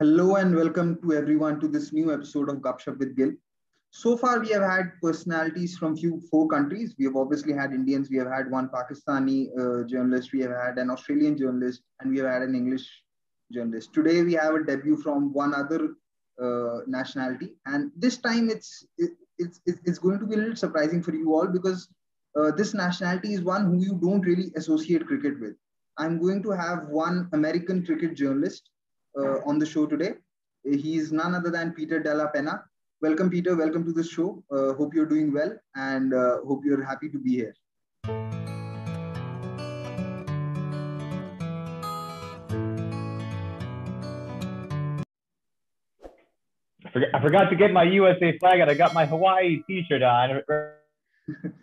Hello and welcome to everyone to this new episode of Gupshup with Gil. So far, we have had personalities from few four countries. We have obviously had Indians. We have had one Pakistani uh, journalist. We have had an Australian journalist, and we have had an English journalist. Today, we have a debut from one other uh, nationality, and this time it's it, it's it's going to be a little surprising for you all because uh, this nationality is one who you don't really associate cricket with. I'm going to have one American cricket journalist uh, on the show today. He's none other than Peter Della Penna. Welcome, Peter. Welcome to the show. Uh, hope you're doing well and uh, hope you're happy to be here. I forgot, to get my USA flag out. I got my Hawaii T-shirt on,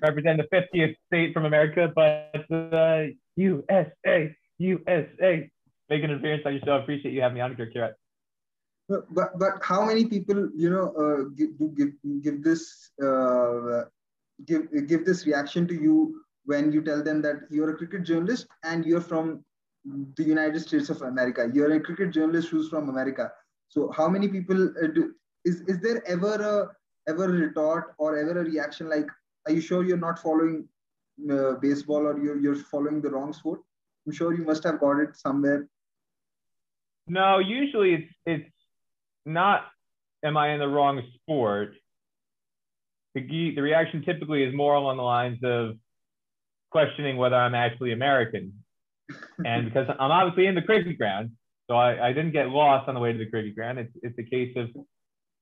represent the 50th state from America, but uh, USA, USA making an appearance on your show. I appreciate you having me on, Kirk. But but how many people you know uh, give, give give this uh, give give this reaction to you when you tell them that you're a cricket journalist and you're from the United States of America. You're a cricket journalist who's from America. So how many people uh, do, is is there ever a ever a retort or ever a reaction like, are you sure you're not following uh, baseball or you're you're following the wrong sport? I'm sure you must have got it somewhere no, usually it's it's not. Am I in the wrong sport? The the reaction typically is more along the lines of questioning whether I'm actually American, and because I'm obviously in the cricket ground, so I, I didn't get lost on the way to the cricket ground. It's it's a case of,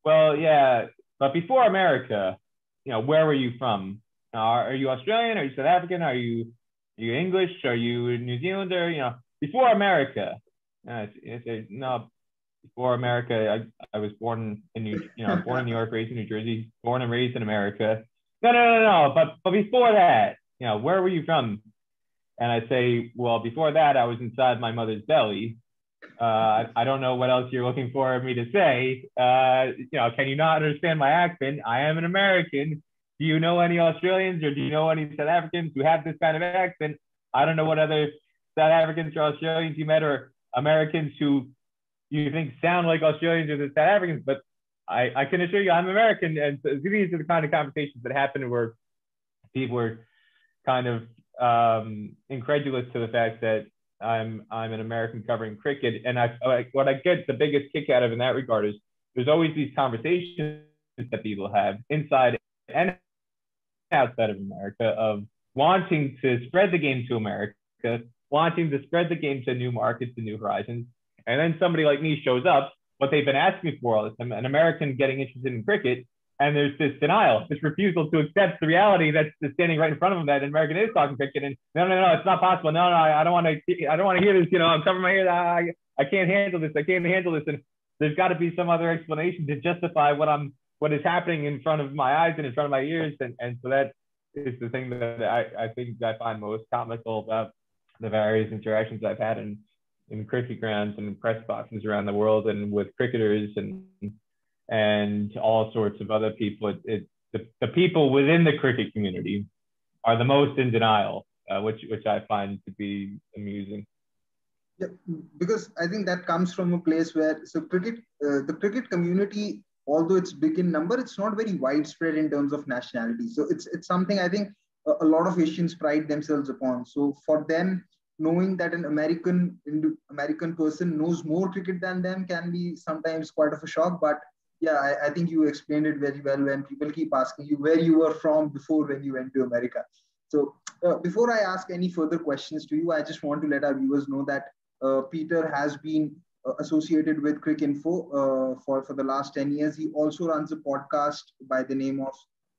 well, yeah, but before America, you know, where were you from? are, are you Australian? Are you South African? Are you are you English? Are you New Zealander? You know, before America, it's, it's, it's, no, before America, I, I was born in New, you know, born in New York, raised in New Jersey, born and raised in America. No, no, no, no. But but before that, you know, where were you from? And I say, well, before that, I was inside my mother's belly. Uh, I, I don't know what else you're looking for me to say. Uh, you know, can you not understand my accent? I am an American. Do you know any Australians or do you know any South Africans who have this kind of accent? I don't know what other South Africans or Australians you met or Americans who you think sound like Australians or the South Africans, but I, I can assure you I'm American. And so these are the kind of conversations that happen where people are kind of um, incredulous to the fact that I'm I'm an American covering cricket. And I what I get the biggest kick out of in that regard is there's always these conversations that people have inside and outside of America of wanting to spread the game to America, wanting to spread the game to new markets and new horizons. And then somebody like me shows up, what they've been asking for all this time, an American getting interested in cricket. And there's this denial, this refusal to accept the reality that's standing right in front of them that an American is talking cricket. And no, no, no, it's not possible. No, no, I don't want to, I don't want to hear this. You know, I'm covering my ears. I, I can't handle this. I can't handle this. And there's got to be some other explanation to justify what I'm, what is happening in front of my eyes and in front of my ears. And, and so that is the thing that I, I think I find most comical about the various interactions I've had in, in cricket grounds and press boxes around the world and with cricketers and and all sorts of other people. It, it the, the people within the cricket community are the most in denial, uh, which which I find to be amusing. Yeah, because I think that comes from a place where so cricket, uh, the cricket community, although it's big in number, it's not very widespread in terms of nationality. So it's it's something I think a, lot of Asians pride themselves upon. So for them, knowing that an American American person knows more cricket than them can be sometimes quite of a shock. But yeah, I, I, think you explained it very well when people keep asking you where you were from before when you went to America. So uh, before I ask any further questions to you, I just want to let our viewers know that uh, Peter has been uh, associated with Cricinfo uh, for, for the last 10 years. He also runs a podcast by the name of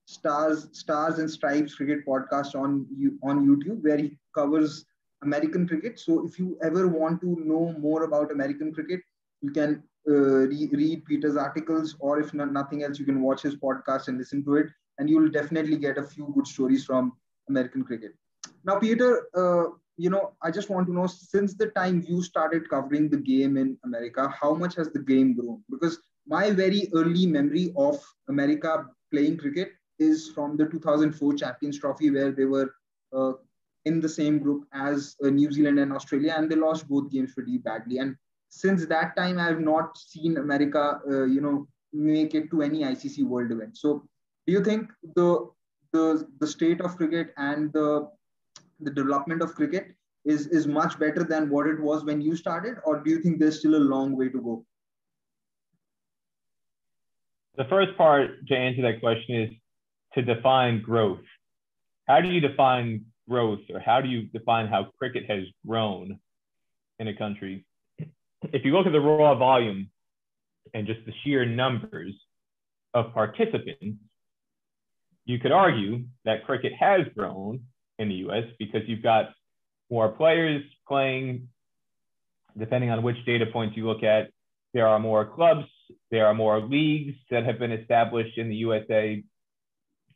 Stars Stars and Stripes Cricket podcast on you on YouTube, where he covers American cricket. So if you ever want to know more about American cricket, you can uh, re- read Peter's articles, or if not, nothing else, you can watch his podcast and listen to it, and you will definitely get a few good stories from American cricket. Now, Peter, uh, you know, I just want to know since the time you started covering the game in America, how much has the game grown? Because my very early memory of America playing cricket is from the 2004 Champions Trophy, where they were uh, in the same group as uh, New Zealand and Australia, and they lost both games pretty badly. And since that time, I have not seen America, uh, you know, make it to any ICC World event. So, do you think the the the state of cricket and the the development of cricket is is much better than what it was when you started, or do you think there's still a long way to go? The first part to answer that question is to define growth. How do you define growth, or how do you define how cricket has grown in a country? If you look at the raw volume and just the sheer numbers of participants, you could argue that cricket has grown in the US because you've got more players playing, depending on which data points you look at. There are more clubs, there are more leagues that have been established in the USA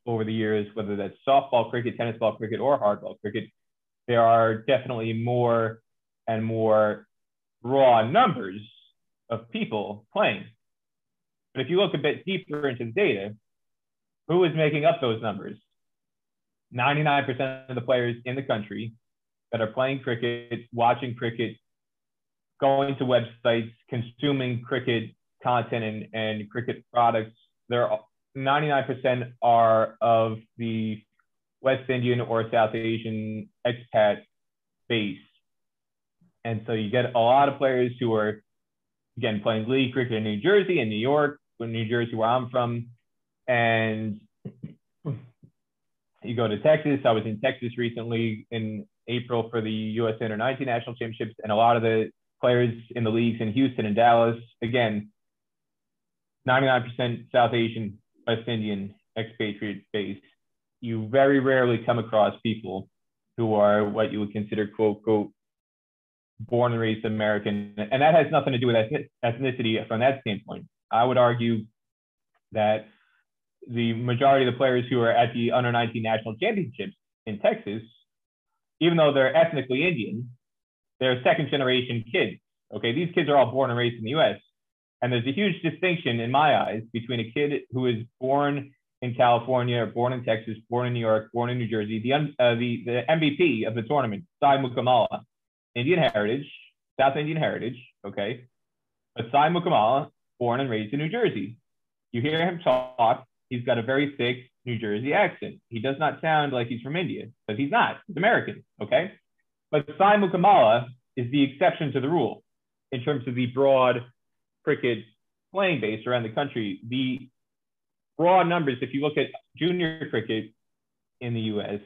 over the years, whether that's softball cricket, tennis ball cricket, or hardball cricket. There are definitely more and more raw numbers of people playing. But if you look a bit deeper into the data, who is making up those numbers? 99% of the players in the country that are playing cricket, watching cricket, going to websites, consuming cricket content and, and cricket products, they're 99% are of the West Indian or South Asian expat base. And so you get a lot of players who are, again, playing league cricket in New Jersey and New York, New Jersey, where I'm from. And you go to Texas. I was in Texas recently in April for the US Under 19 National Championships, and a lot of the players in the leagues in Houston and Dallas, again, 99% South Asian, West Indian, expatriate base. You very rarely come across people who are what you would consider quote, quote, born and raised American. And that has nothing to do with ethnicity from that standpoint. I would argue that the majority of the players who are at the under 19 national championships in Texas, even though they're ethnically Indian, they're second generation kids. Okay, these kids are all born and raised in the US. And there's a huge distinction in my eyes between a kid who is born in California, born in Texas, born in New York, born in New Jersey, the, uh, the, the MVP of the tournament, Sai Mukkamalla, Indian heritage, South Indian heritage, okay? But Sai Mukkamalla, born and raised in New Jersey. You hear him talk, he's got a very thick New Jersey accent. He does not sound like he's from India, because he's not. He's American, okay? But Sai Mukkamalla is the exception to the rule in terms of the broad cricket playing base around the country. The raw numbers, if you look at junior cricket in the US,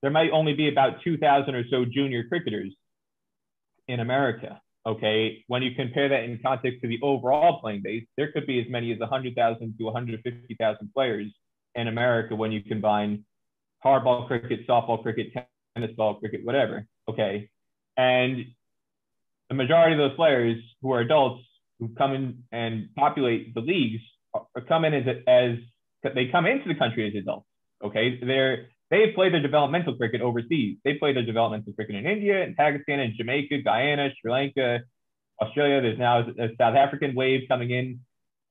there might only be about 2,000 or so junior cricketers in America. Okay, when you compare that in context to the overall playing base, there could be as many as 100,000 to 150,000 players in America when you combine hardball cricket, softball cricket, tennis ball cricket, whatever. Okay, and the majority of those players who are adults who come in and populate the leagues come in as, as they come into the country as adults. Okay, they're They've played their developmental cricket overseas. They played their developmental cricket in India and Pakistan and Jamaica, Guyana, Sri Lanka, Australia. There's now a South African wave coming in,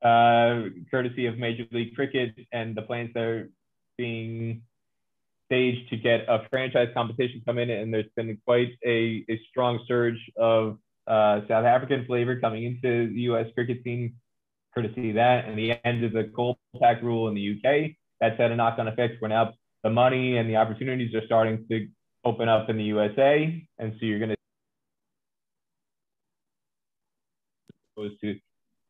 uh, courtesy of Major League Cricket and the plans that are being staged to get a franchise competition come in. And there's been quite a, a strong surge of uh, South African flavor coming into the U.S. cricket scene, courtesy of that, and the end of the Kolpak rule in the UK. That's had a knock-on effect. We're now the money and the opportunities are starting to open up in the USA. And so you're going to opposed to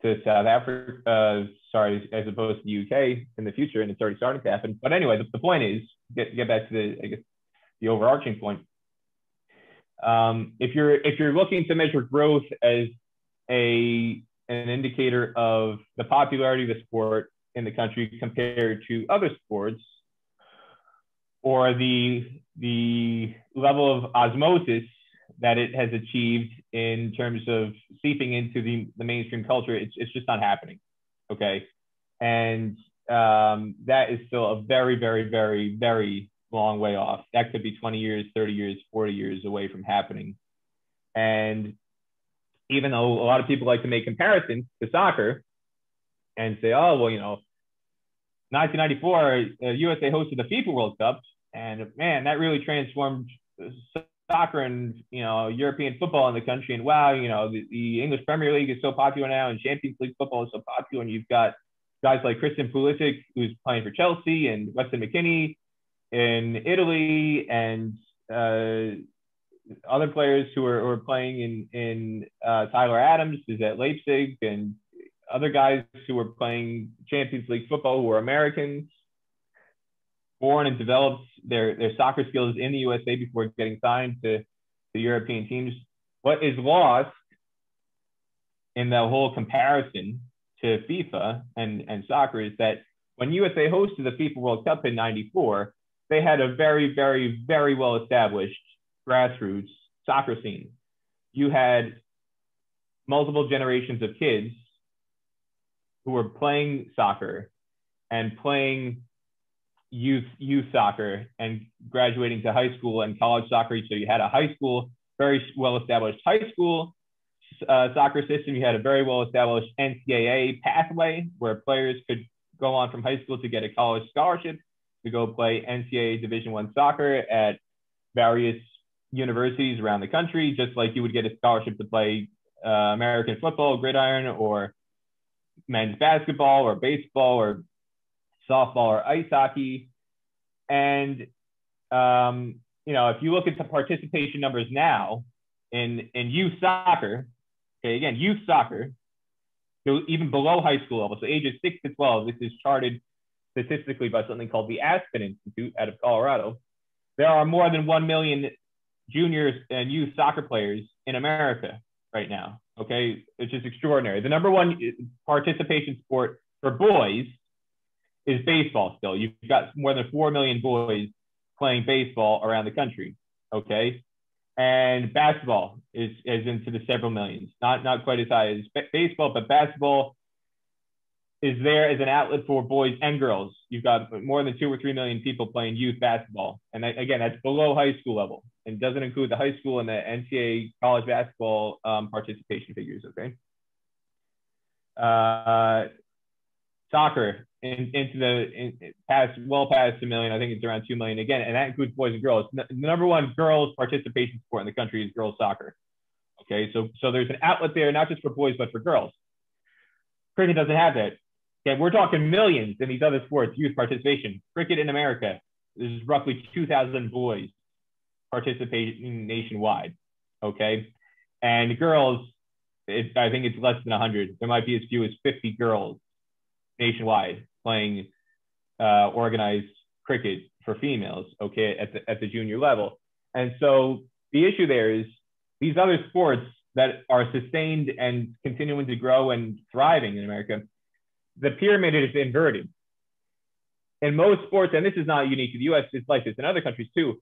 to South Africa, uh, sorry, as opposed to the UK in the future, and it's already starting to happen. But anyway, the, the point is, get get back to the I guess the overarching point. Um, if you're if you're looking to measure growth as a an indicator of the popularity of the sport in the country compared to other sports, or the the level of osmosis that it has achieved in terms of seeping into the, the mainstream culture, it's, it's just not happening. Okay. And um, that is still a very, very, very, very long way off. That could be 20 years, 30 years, 40 years away from happening. And even though a lot of people like to make comparisons to soccer and say, oh, well, you know, 1994, uh, USA hosted the FIFA World Cup, and man, that really transformed soccer and you know European football in the country, and wow, you know the, the English Premier League is so popular now, and Champions League football is so popular, and you've got guys like Christian Pulisic who's playing for Chelsea, and Weston McKennie in Italy, and uh, other players who are, who are playing in in uh, Tyler Adams is at Leipzig, and other guys who are playing Champions League football who are Americans, born and developed their, their soccer skills in the USA before getting signed to the European teams. What is lost in the whole comparison to FIFA and, and soccer is that when USA hosted the FIFA World Cup in 94, they had a very, very, very well established grassroots soccer scene. You had multiple generations of kids who were playing soccer and playing youth youth soccer and graduating to high school and college soccer. So you had a high school, very well established high school uh, soccer system. You had a very well established NCAA pathway where players could go on from high school to get a college scholarship to go play NCAA Division One soccer at various universities around the country, just like you would get a scholarship to play uh, American football, gridiron, or men's basketball or baseball or softball or ice hockey. And, um, you know, if you look at the participation numbers now in, in youth soccer, okay, again, youth soccer, so even below high school level, so ages six to 12, this is charted statistically by something called the Aspen Institute out of Colorado. There are more than 1 million juniors and youth soccer players in America right now. Okay, it's just extraordinary. The number one participation sport for boys is baseball. Still, you've got more than four million boys playing baseball around the country. Okay, and basketball is is into the several millions. Not not quite as high as baseball, but basketball is there as an outlet for boys and girls. You've got more than two or three million people playing youth basketball, and that, again, that's below high school level, and doesn't include the high school and the NCAA college basketball um, participation figures. Okay. Uh, soccer in, into the in, past well past a million. I think it's around two million again, and that includes boys and girls. The number one girls participation sport in the country is girls soccer. Okay, so so there's an outlet there, not just for boys but for girls. Cricket doesn't have that. Okay, we're talking millions in these other sports, youth participation. Cricket in America, there's roughly 2,000 boys participating nationwide. Okay, and girls, it, I think it's less than 100. There might be as few as 50 girls nationwide playing uh, organized cricket for females. Okay, at the at the junior level, and so the issue there is these other sports that are sustained and continuing to grow and thriving in America the pyramid is inverted. In most sports, and this is not unique to the US, it's like this in other countries too,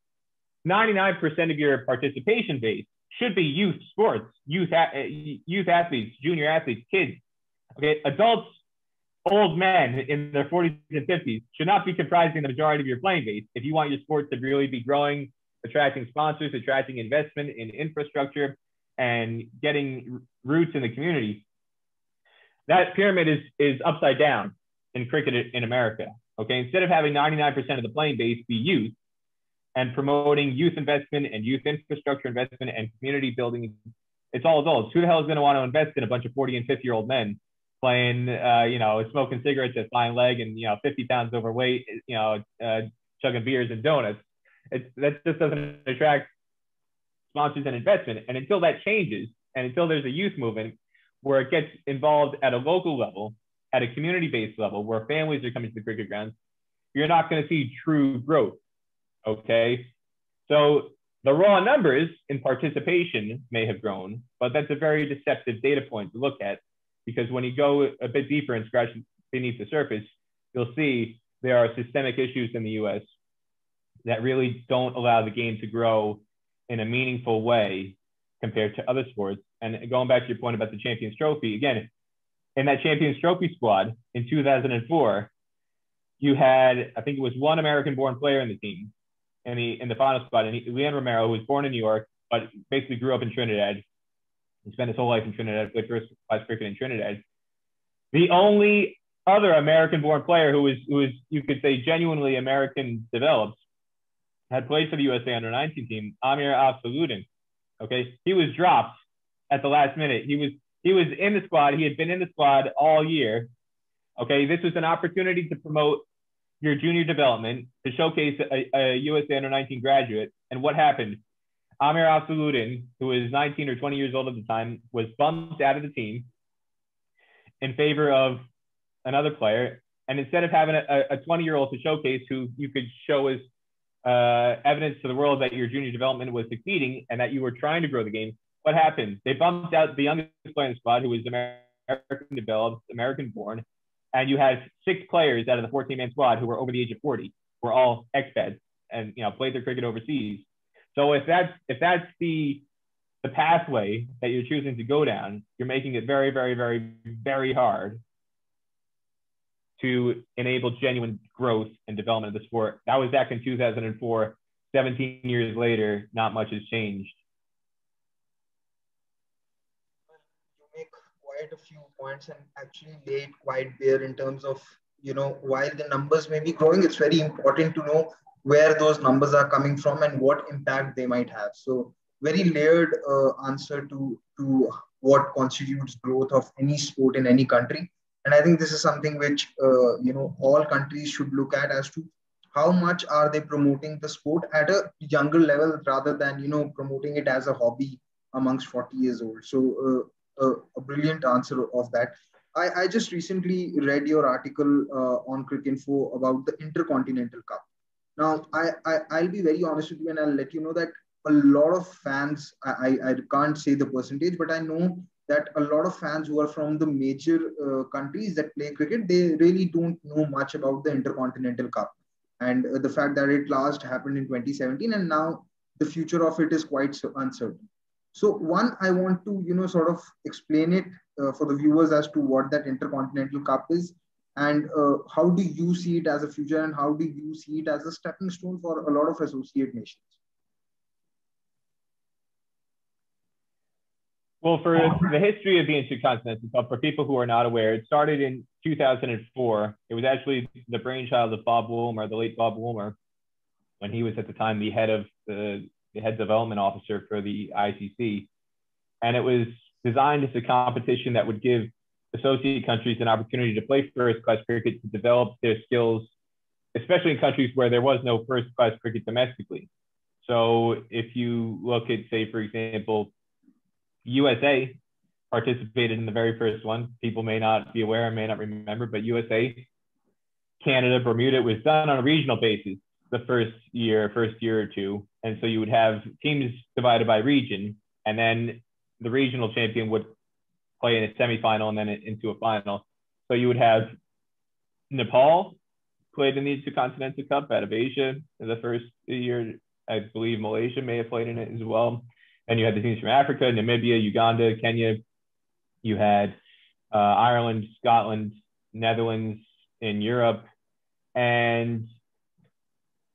99% of your participation base should be youth sports, youth, eh, youth athletes, junior athletes, kids. Okay, adults, old men in their 40s and 50s should not be comprising the majority of your playing base if you want your sport to really be growing, attracting sponsors, attracting investment in infrastructure, and getting roots in the community that pyramid is is upside down in cricket in America. Okay, instead of having 99% of the playing base be youth and promoting youth investment and youth infrastructure investment and community building, it's all adults. Who the hell is going to want to invest in a bunch of 40 and 50 year old men playing, uh, you know, smoking cigarettes at fine leg and you know 50 pounds overweight, you know, uh, chugging beers and donuts? It, that just doesn't attract sponsors and investment. And until that changes, and until there's a youth movement, where it gets involved at a local level, at a community based level, where families are coming to the cricket grounds, you're not going to see true growth. Okay. So the raw numbers in participation may have grown, but that's a very deceptive data point to look at because when you go a bit deeper and scratch beneath the surface, you'll see there are systemic issues in the US that really don't allow the game to grow in a meaningful way compared to other sports and going back to your point about the Champions Trophy, again, in that Champions Trophy squad in 2004, you had, I think it was one American born player in the team in the, in the final squad, and he, Leon Romero, who was born in New York, but basically grew up in Trinidad. He spent his whole life in Trinidad, played first class cricket in Trinidad. The only other American born player who was, who was, you could say, genuinely American developed had played for the USA under 19 team, Amir Al-Saluddin. Okay, he was dropped at the last minute. He was he was in the squad. He had been in the squad all year. Okay, this was an opportunity to promote your junior development to showcase a, a USA under 19 graduate. And what happened? Amir Al-Saluddin, who was 19 or 20 years old at the time, was bumped out of the team in favor of another player. And instead of having a 20 year old to showcase who you could show as uh, evidence to the world that your junior development was succeeding and that you were trying to grow the game, what happened? They bumped out the youngest player in the squad, who was American developed, American born, and you had six players out of the 14 man squad who were over the age of 40, were all expats and you know played their cricket overseas. So if that's if that's the the pathway that you're choosing to go down, you're making it very, very, very, very hard to enable genuine growth and development of the sport. That was back in 2004. 17 years later, not much has changed. You make quite a few points and actually laid quite bare in terms of, you know, while the numbers may be growing, it's very important to know where those numbers are coming from and what impact they might have. So very layered uh, answer to, to what constitutes growth of any sport in any country and i think this is something which uh, you know all countries should look at as to how much are they promoting the sport at a younger level rather than you know promoting it as a hobby amongst 40 years old so uh, uh, a brilliant answer of that I, I just recently read your article uh, on Cricinfo about the Intercontinental Cup. Now, I, I, I'll be very honest with you and I'll let you know that a lot of fans, I, I can't say the percentage, but I know that a lot of fans who are from the major uh, countries that play cricket, they really don't know much about the Intercontinental Cup. And uh, the fact that it last happened in 2017 and now the future of it is quite uncertain. So one, I want to, you know, sort of explain it uh, for the viewers as to what that Intercontinental Cup is and uh, how do you see it as a future and how do you see it as a stepping stone for a lot of associate nations? Well, for the history of the Intercontinental Cup, for people who are not aware, it started in 2004. It was actually the brainchild of Bob Woolmer, the late Bob Woolmer, when he was at the time the head of the, the head development officer for the ICC. And it was designed as a competition that would give associate countries an opportunity to play first class cricket to develop their skills, especially in countries where there was no first class cricket domestically. So if you look at, say, for example, USA participated in the very first one. People may not be aware, may not remember, but USA, Canada, Bermuda it was done on a regional basis the first year, first year or two. And so you would have teams divided by region, and then the regional champion would play in a semifinal and then into a final. So you would have Nepal played in the Intercontinental Cup out of Asia in the first year. I believe Malaysia may have played in it as well. And you had the teams from Africa, Namibia, Uganda, Kenya. You had uh, Ireland, Scotland, Netherlands in Europe. And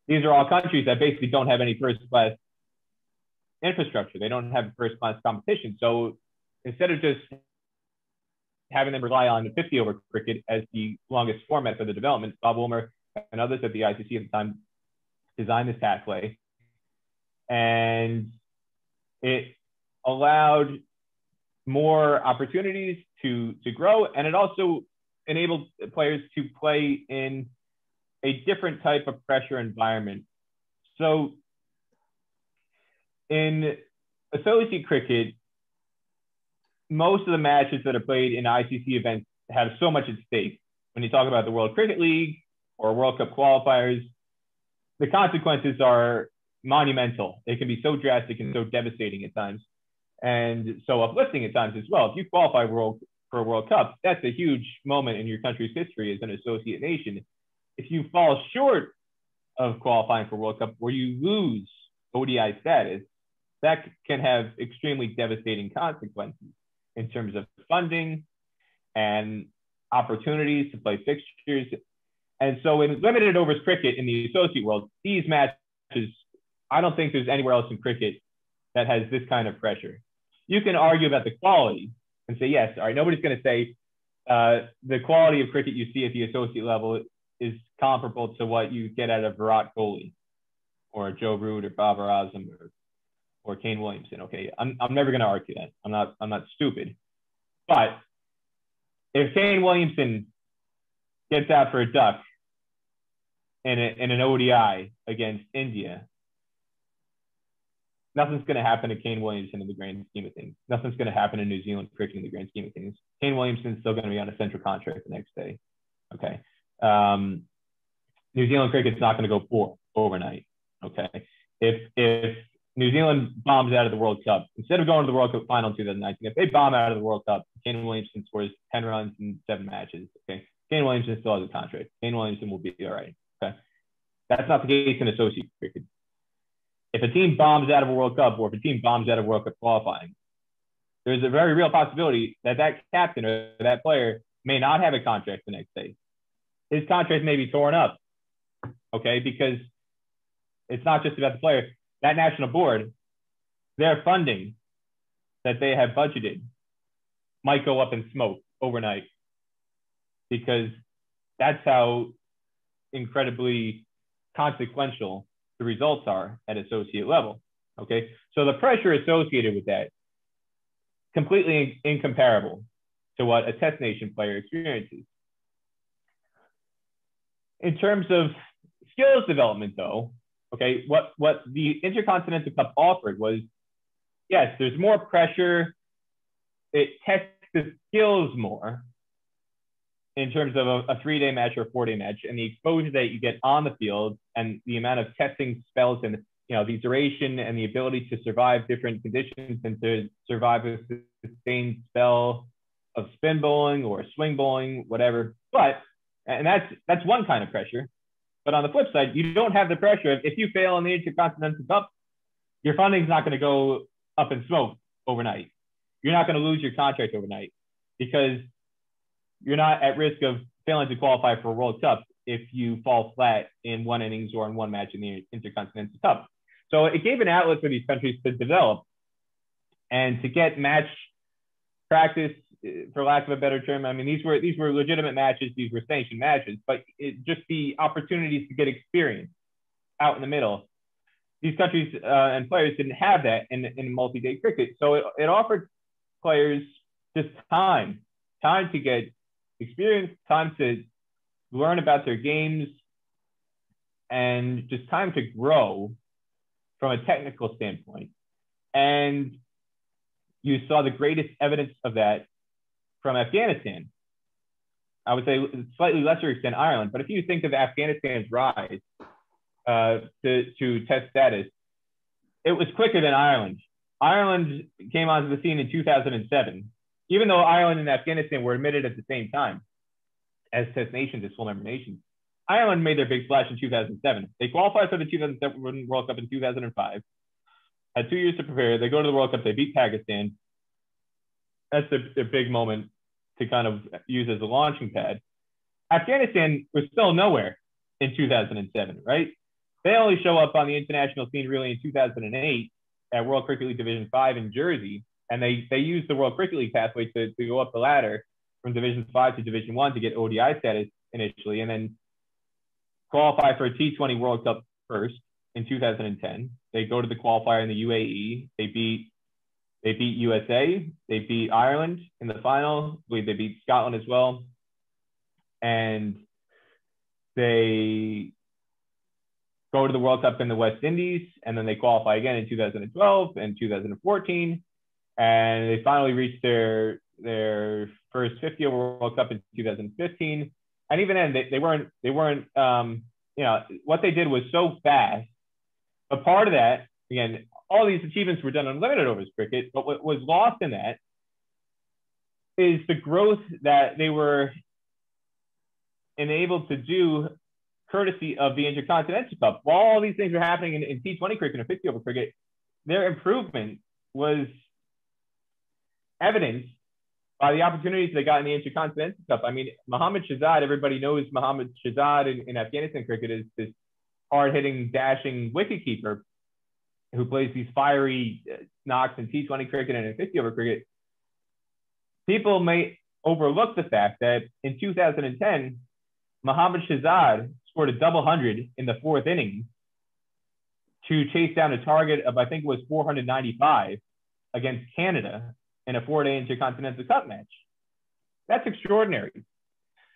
these are all countries that basically don't have any first class infrastructure. They don't have first class competition. So instead of just having them rely on the 50 over cricket as the longest format for the development, Bob Woolmer and others at the ICC at the time designed this pathway. And it allowed more opportunities to to grow, and it also enabled players to play in a different type of pressure environment. So, in associate cricket, most of the matches that are played in ICC events have so much at stake. When you talk about the World Cricket League or World Cup qualifiers, the consequences are monumental. It can be so drastic and so mm. devastating at times, and so uplifting at times as well. If you qualify world for a World Cup, that's a huge moment in your country's history as an associate nation. If you fall short of qualifying for World Cup, where you lose ODI status, that can have extremely devastating consequences in terms of funding and opportunities to play fixtures. And so in limited overs cricket in the associate world, these matches I don't think there's anywhere else in cricket that has this kind of pressure. You can argue about the quality and say, yes, all right, nobody's going to say uh, the quality of cricket you see at the associate level is comparable to what you get out of Virat Kohli. or Joe Root or Babar Azam or or Kane Williamson. Okay, I'm I'm never going to argue that. I'm not I'm not stupid, but if Kane Williamson gets out for a duck in, a, in an ODI against India, nothing's going to happen to Kane Williamson in the grand scheme of things. Nothing's going to happen in New Zealand cricket in the grand scheme of things. Kane Williamson's still going to be on a central contract the next day. Okay. Um, New Zealand cricket's not going to go poor overnight. Okay. If if New Zealand bombs out of the World Cup, instead of going to the World Cup final in 2019, if they bomb out of the World Cup, Kane Williamson scores 10 runs in seven matches. Okay. Kane Williamson still has a contract. Kane Williamson will be all right. Okay. That's not the case in associate cricket if a team bombs out of a World Cup or if a team bombs out of World Cup qualifying, there's a very real possibility that that captain or that player may not have a contract the next day. His contract may be torn up, okay, because it's not just about the player. That national board, their funding that they have budgeted might go up in smoke overnight because that's how incredibly consequential the results are at associate level. Okay, so the pressure associated with that completely incomparable to what a test nation player experiences. In terms of skills development, though, okay, what, what the Intercontinental Cup offered was yes, there's more pressure, it tests the skills more, in terms of a, a three day match or a four day match and the exposure that you get on the field and the amount of testing spells and you know the duration and the ability to survive different conditions and to survive a sustained spell of spin bowling or swing bowling, whatever. But and that's that's one kind of pressure. But on the flip side, you don't have the pressure if you fail in the Intercontinental Cup, your funding is not going to go up in smoke overnight. You're not going to lose your contract overnight because you're not at risk of failing to qualify for a World Cup if you fall flat in one innings or in one match in the Intercontinental Cup. So it gave an outlet for these countries to develop and to get match practice, for lack of a better term. I mean, these were these were legitimate matches, these were sanctioned matches, but it, just the opportunities to get experience out in the middle. These countries uh, and players didn't have that in, in multi-day cricket, so it, it offered players just time, time to get experience, time to learn about their games, and just time to grow from a technical standpoint. And you saw the greatest evidence of that from Afghanistan. I would say slightly lesser extent Ireland, but if you think of Afghanistan's rise uh, to, to test status, it was quicker than Ireland. Ireland came onto the scene in 2007 even though Ireland and Afghanistan were admitted at the same time as test nations, as full member nations, Ireland made their big splash in 2007. They qualified for the 2007 World Cup in 2005. Had two years to prepare. They go to the World Cup. They beat Pakistan. That's their, their big moment to kind of use as a launching pad. Afghanistan was still nowhere in 2007, right? They only show up on the international scene really in 2008 at World Cricket League Division 5 in Jersey and they they use the World Cricket League pathway to, to go up the ladder from Division Five to Division One to get ODI status initially, and then qualify for a T20 World Cup first in 2010. They go to the qualifier in the UAE. They beat they beat USA. They beat Ireland in the final. They beat Scotland as well, and they go to the World Cup in the West Indies, and then they qualify again in 2012 and 2014 and they finally reached their their first 50 over World Cup in 2015. And even then, they, they weren't they weren't um, you know what they did was so fast. But part of that, again, all these achievements were done on limited overs cricket. But what was lost in that is the growth that they were enabled to do courtesy of the Intercontinental Cup. While all these things were happening in, in T20 cricket and 50 over cricket, their improvement was evidenced by the opportunities they got in the Intercontinental Cup. I mean, Mohammad Shahzad, everybody knows Mohammad Shahzad in, in Afghanistan cricket is this hard-hitting, dashing wicketkeeper who plays these fiery uh, knocks in T20 cricket and in 50 over cricket. People may overlook the fact that in 2010, Mohammad Shahzad scored a double hundred in the fourth inning to chase down a target of, I think it was 495 against Canada in a four day Intercontinental Cup match. That's extraordinary.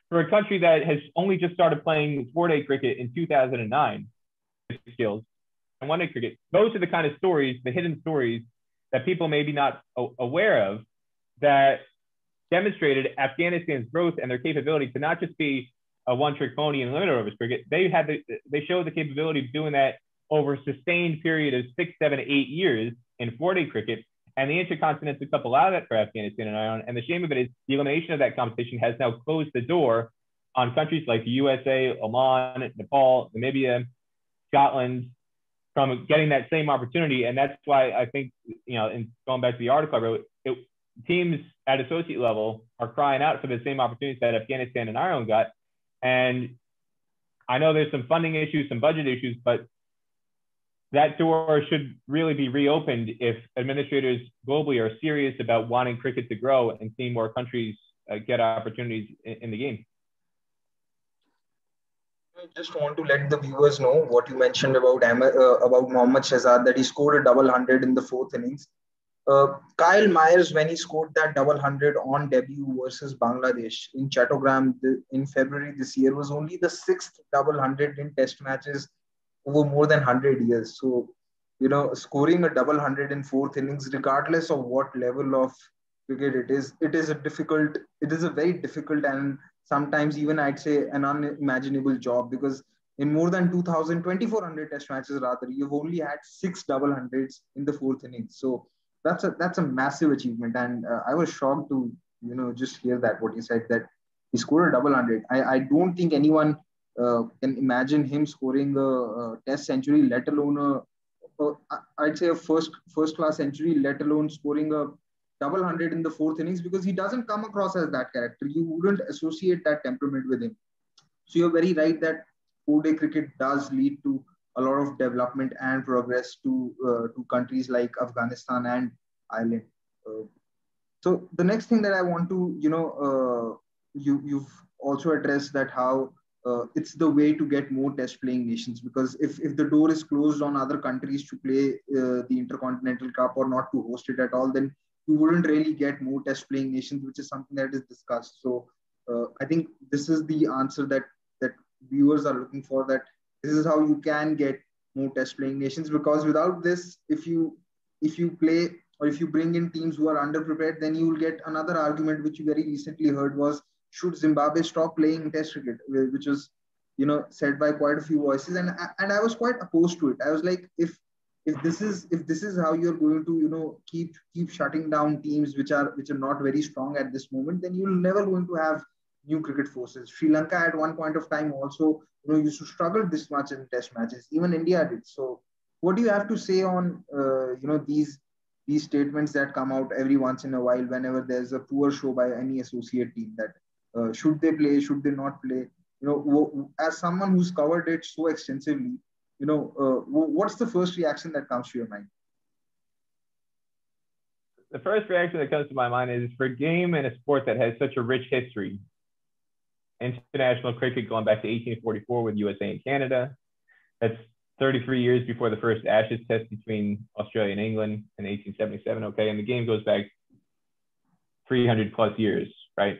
For a country that has only just started playing four day cricket in 2009, skills and one day cricket, those are the kind of stories, the hidden stories that people may be not aware of that demonstrated Afghanistan's growth and their capability to not just be a one-trick pony in limited overs cricket. They had the, they showed the capability of doing that over a sustained period of six, seven, eight years in four-day cricket. And the Intercontinental Cup allowed that for Afghanistan and Ireland. And the shame of it is the elimination of that competition has now closed the door on countries like the USA, Oman, Nepal, Namibia, Scotland from getting that same opportunity. And that's why I think, you know, in going back to the article I wrote, it, teams at associate level are crying out for the same opportunities that Afghanistan and Ireland got. And I know there's some funding issues, some budget issues, but that door should really be reopened if administrators globally are serious about wanting cricket to grow and seeing more countries uh, get opportunities in, in, the game. I just want to let the viewers know what you mentioned about uh, about Mohammad Shehzad that he scored a double hundred in the fourth innings. Uh, Kyle Mayers, when he scored that double hundred on debut versus Bangladesh in Chattogram in February this year, was only the sixth double hundred in Test matches over more than 100 years. So, you know, scoring a double hundred in fourth innings, regardless of what level of cricket it is, it is a difficult, it is a very difficult and sometimes even I'd say an unimaginable job because in more than 2,000, 2,400 test matches rather, you've only had six double hundreds in the fourth innings. So that's a that's a massive achievement, and uh, I was shocked to you know just hear that what you said that he scored a double hundred. I I don't think anyone can imagine him scoring a, a test century, let alone a, a I'd say a first first class century, let alone scoring a double hundred in the fourth innings because he doesn't come across as that character. You wouldn't associate that temperament with him. So you're very right that four-day cricket does lead to a lot of development and progress to uh, to countries like Afghanistan and Ireland. Uh, so the next thing that I want to, you know, uh, you you've also addressed that how uh, it's the way to get more test playing nations. Because if, if the door is closed on other countries to play uh, the intercontinental cup or not to host it at all then you wouldn't really get more test playing nations which is something that is discussed. So uh, i think this is the answer that that viewers are looking for that this is how you can get more test playing nations. Because without this if you if you play or if you bring in teams who are underprepared then you will get another argument which you very recently heard was should zimbabwe stop playing test cricket which was you know said by quite a few voices and and i was quite opposed to it i was like if if this is if this is how you're going to you know keep keep shutting down teams which are which are not very strong at this moment then you're never going to have new cricket forces. Sri Lanka at one point of time also, you know, used to struggle this much in test matches. Even India did. So, what do you have to say on, uh, you know, these these statements that come out every once in a while whenever there's a poor show by any associate team that uh, should they play, should they not play? You know, as someone who's covered it so extensively, you know, uh, what's the first reaction that comes to your mind? The first reaction that comes to my mind is for a game and a sport that has such a rich history, international cricket going back to 1844 with USA and Canada. That's 33 years before the first Ashes test between Australia and England in 1877. Okay, and the game goes back 300 plus years, right?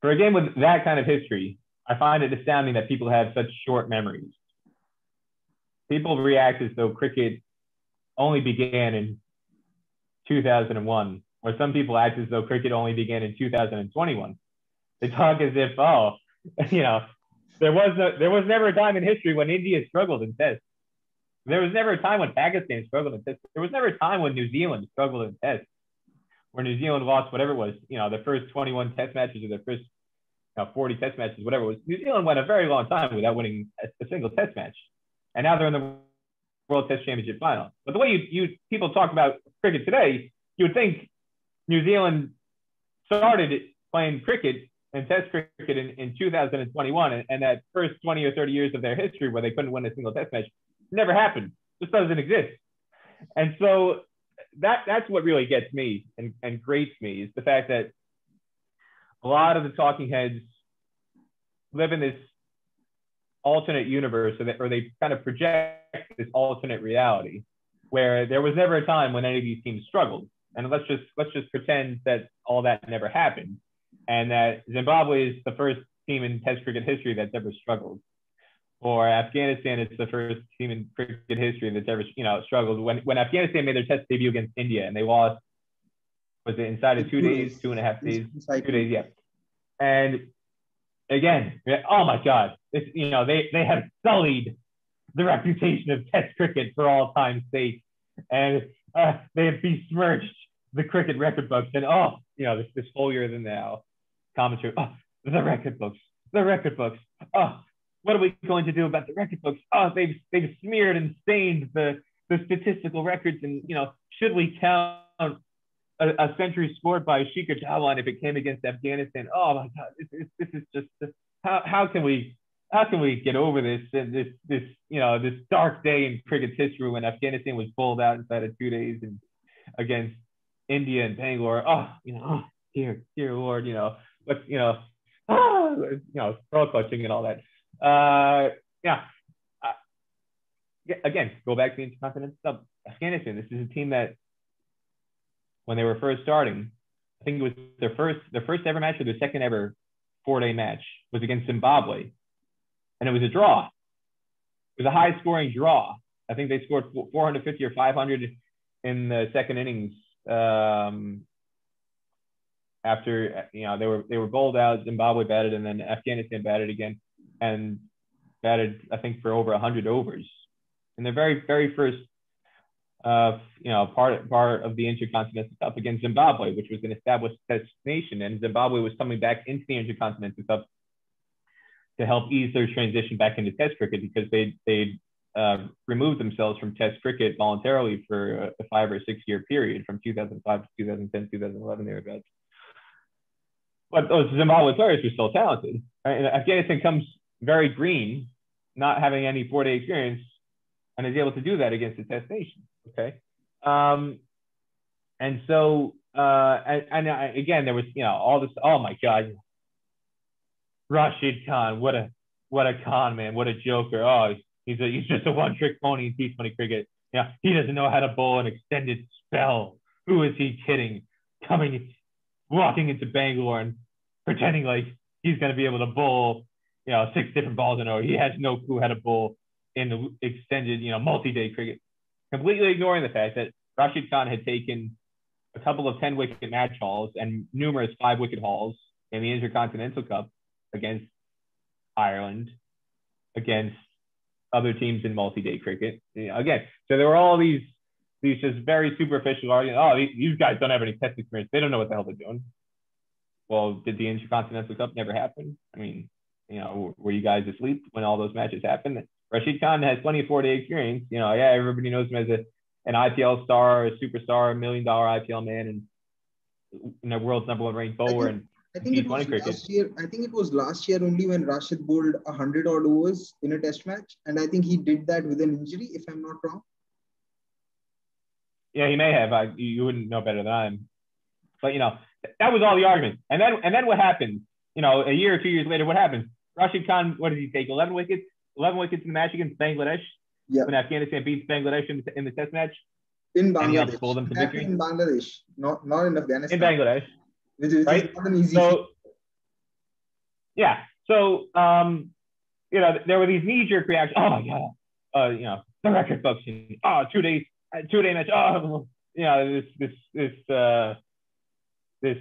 For a game with that kind of history, I find it astounding that people have such short memories. People react as though cricket only began in 2001, or some people act as though cricket only began in 2021. They talk as if, oh, you know, there was no, there was never a time in history when India struggled in tests. There was never a time when Pakistan struggled in tests. There was never a time when New Zealand struggled in tests, where New Zealand lost whatever it was, you know, their first 21 test matches or their first you know, 40 test matches, whatever it was. New Zealand went a very long time without winning a, a single test match. And now they're in the World Test Championship final. But the way you, you people talk about cricket today, you would think New Zealand started playing cricket and Test cricket in, in 2021, and, and, that first 20 or 30 years of their history where they couldn't win a single Test match never happened. This doesn't exist. And so that that's what really gets me and, and grates me is the fact that a lot of the talking heads live in this alternate universe, or they, or they kind of project this alternate reality where there was never a time when any of these teams struggled. And let's just let's just pretend that all that never happened, and that Zimbabwe is the first team in Test cricket history that's ever struggled, or Afghanistan is the first team in cricket history that's ever you know struggled. When when Afghanistan made their Test debut against India and they lost, was it inside of two days, two and a half days, two days, yeah. And again, oh my God, it's, you know they they have sullied the reputation of Test cricket for all time's sake, and uh, they have besmirched the cricket record books. And oh, you know this this holier than thou commentary. Oh, the record books, the record books. Oh, what are we going to do about the record books? Oh, they've they've smeared and stained the the statistical records, and you know, should we count a, a century scored by Shikhar Dhawan if it came against Afghanistan? Oh my God, this, this, this is just how how can we how can we get over this and this this you know this dark day in cricket's history when Afghanistan was pulled out inside of two days and against India and Bangalore? Oh, you know, oh, dear dear Lord, you know, but you know, ah, you know, throat clutching and all that. Uh, yeah. Uh, again, go back to the Intercontinental Cup. Afghanistan. This is a team that, when they were first starting, I think it was their first their first ever match or their second ever four day match was against Zimbabwe, and it was a draw. It was a high scoring draw. I think they scored 450 or 500 in the second innings. Um, after you know they were they were bowled out, Zimbabwe batted, and then Afghanistan batted again, and batted I think for over 100 overs. In their very very first uh, you know part part of the Intercontinental Cup against Zimbabwe, which was an established test nation, and Zimbabwe was coming back into the Intercontinental Cup to help ease their transition back into Test cricket because they they uh, removed themselves from Test cricket voluntarily for a, a five or six year period from 2005 to 2010, 2011 thereabouts but those Zimbabwe players were still talented. Right? And Afghanistan comes very green, not having any four day experience, and is able to do that against the test nation. Okay. Um, and so, uh, and, and I, again, there was, you know, all this, oh my God, Rashid Khan, what a, what a con man, what a joker. Oh, he's a, he's just a one trick pony in T20 cricket. Yeah, he doesn't know how to bowl an extended spell. Who is he kidding? Coming walking into Bangalore and pretending like he's going to be able to bowl, you know, six different balls in a row. He has no clue how to bowl in the extended, you know, multi-day cricket, completely ignoring the fact that Rashid Khan had taken a couple of 10 wicket match hauls and numerous five wicket hauls in the Intercontinental Cup against Ireland, against other teams in multi-day cricket. You know, again, so there were all these these just very superficial arguments. Oh, these guys don't have any test experience. They don't know what the hell they're doing. Well, did the Intercontinental Cup never happen? I mean, you know, were you guys asleep when all those matches happened? Rashid Khan has plenty of four day experience. You know, yeah, everybody knows him as a, an IPL star, a superstar, a million dollar IPL man, and the world's number one ranked bowler. And I think it was cricket. last year. I think it was last year only when Rashid bowled hundred odd overs in a Test match, and I think he did that with an injury, if I'm not wrong. Yeah, he may have. I, you wouldn't know better than I am. But you know, that was all the argument. And then and then what happened? You know, a year or two years later, what happens? Rashid Khan, what did he take? Eleven wickets. Eleven wickets in the match against Bangladesh. When Afghanistan beats Bangladesh in the, in the Test match. In Bangladesh. them to victory. In Bangladesh, not not in Afghanistan. In Bangladesh. Which is, right? not an easy. So, yeah. So um, you know, there were these knee-jerk reactions. Oh my god. Uh, you know, the record books. Oh, two days two day match. Oh, you know, this this this uh, this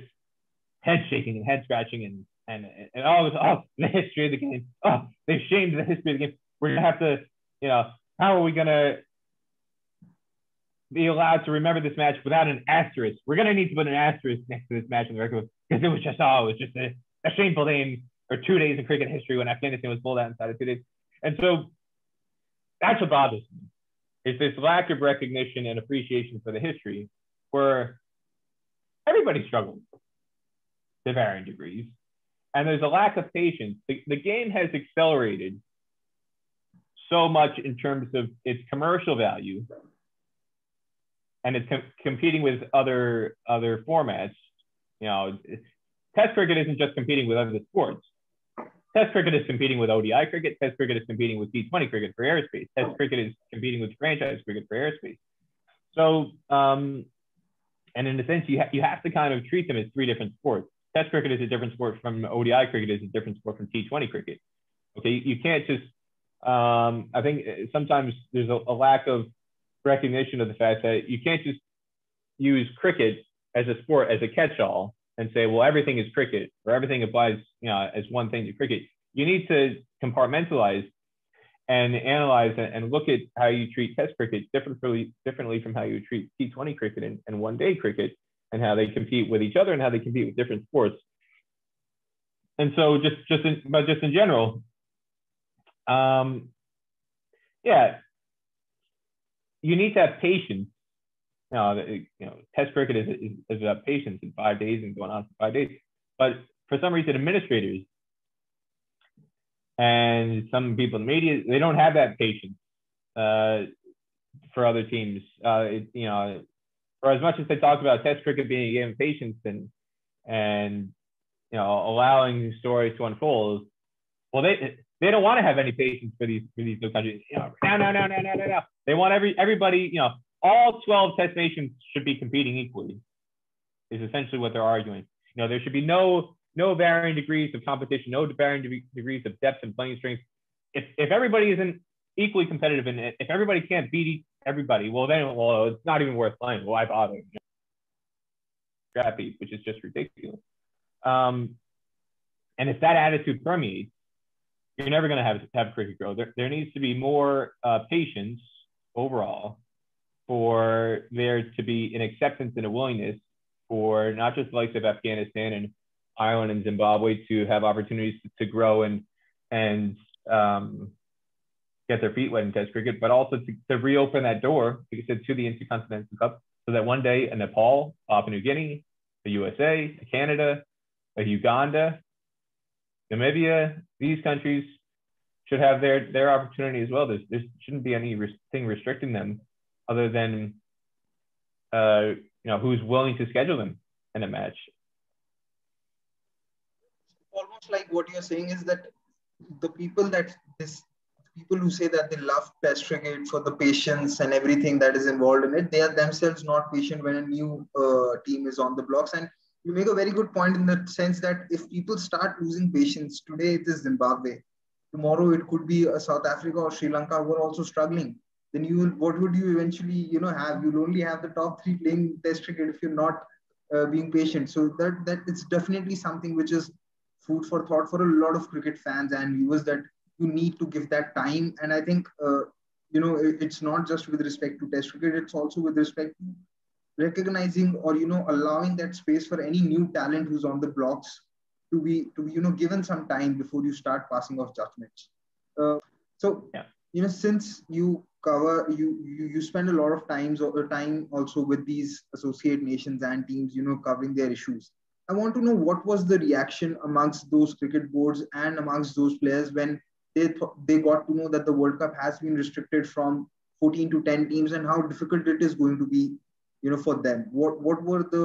head shaking and head scratching and and and all this. Oh, the history of the game. Oh, they've shamed the history of the game. We're gonna have to, you know, how are we gonna be allowed to remember this match without an asterisk? We're gonna need to put an asterisk next to this match in the record because it was just oh, it was just a, a shameful day or two days in cricket history when Afghanistan was pulled out inside of two days. And so that's what bothers me is this lack of recognition and appreciation for the history where everybody struggles to varying degrees. And there's a lack of patience. The, the game has accelerated so much in terms of its commercial value and it's com- competing with other other formats. You know, test cricket isn't just competing with other sports. Test cricket is competing with ODI cricket. Test cricket is competing with T20 cricket for airspace. Test cricket is competing with franchise cricket for airspace. So, um, and in a sense, you, ha- you have to kind of treat them as three different sports. Test cricket is a different sport from ODI cricket is a different sport from T20 cricket. Okay, you, can't just. Um, I think sometimes there's a, a lack of recognition of the fact that you can't just use cricket as a sport as a catch-all and say, well, everything is cricket or everything applies, you know, as one thing to cricket. You need to compartmentalize and analyze and look at how you treat test cricket differently, differently from how you treat T20 cricket and, and one day cricket and how they compete with each other and how they compete with different sports. And so just, just in, but just in general, um, yeah, you need to have patience know, you know, test cricket is, is, is about patience in five days and going on for five days. But for some reason, administrators and some people in the media, they don't have that patience uh, for other teams. Uh, it, you know, for as much as they talk about test cricket being a game of patience and, and, you know, allowing stories to unfold, well, they, they don't want to have any patience for these for these two countries. You know, no, no, no, no, no, no, no. They want every everybody, you know, all 12 test nations should be competing equally is essentially what they're arguing. You know, there should be no no varying degrees of competition, no varying de- degrees of depth and playing strength. If if everybody isn't equally competitive and if everybody can't beat everybody, well then well it's not even worth playing. Why bother? Scrappy, which is just ridiculous. Um, and if that attitude permeates, you're never going to have have cricket grow. There, there needs to be more uh, patience overall for there to be an acceptance and a willingness for not just the likes of Afghanistan and Ireland and Zimbabwe to have opportunities to, to grow and and um, get their feet wet in Test cricket, but also to, to reopen that door, like I said, to the Intercontinental Cup, so that one day a Nepal, Papua New Guinea, the USA, a Canada, a Uganda, Namibia, these countries should have their their opportunity as well. There's, there shouldn't be anything restricting them other than uh, you know who's willing to schedule them in a match. Almost like what you're saying is that the people that this people who say that they love test cricket for the patience and everything that is involved in it, they are themselves not patient when a new uh, team is on the blocks. And you make a very good point in the sense that if people start losing patience, today it is Zimbabwe, tomorrow it could be uh, South Africa or Sri Lanka who are also struggling. Then you will, what would you eventually you know have? You'll only have the top three playing test cricket if you're not uh, being patient. So that that it's definitely something which is food for thought for a lot of cricket fans and viewers that you need to give that time. And i think uh, you know it, it's not just with respect to test cricket it's also with respect to recognizing or you know allowing that space for any new talent who's on the blocks to be to be you know given some time before you start passing off judgments. Uh, so yeah. you know since you cover you, you you spend a lot of times or time also with these associate nations and teams you know covering their issues. I want to know what was the reaction amongst those cricket boards and amongst those players when they th- they got to know that the world cup has been restricted from 14 to 10 teams and how difficult it is going to be you know for them what what were the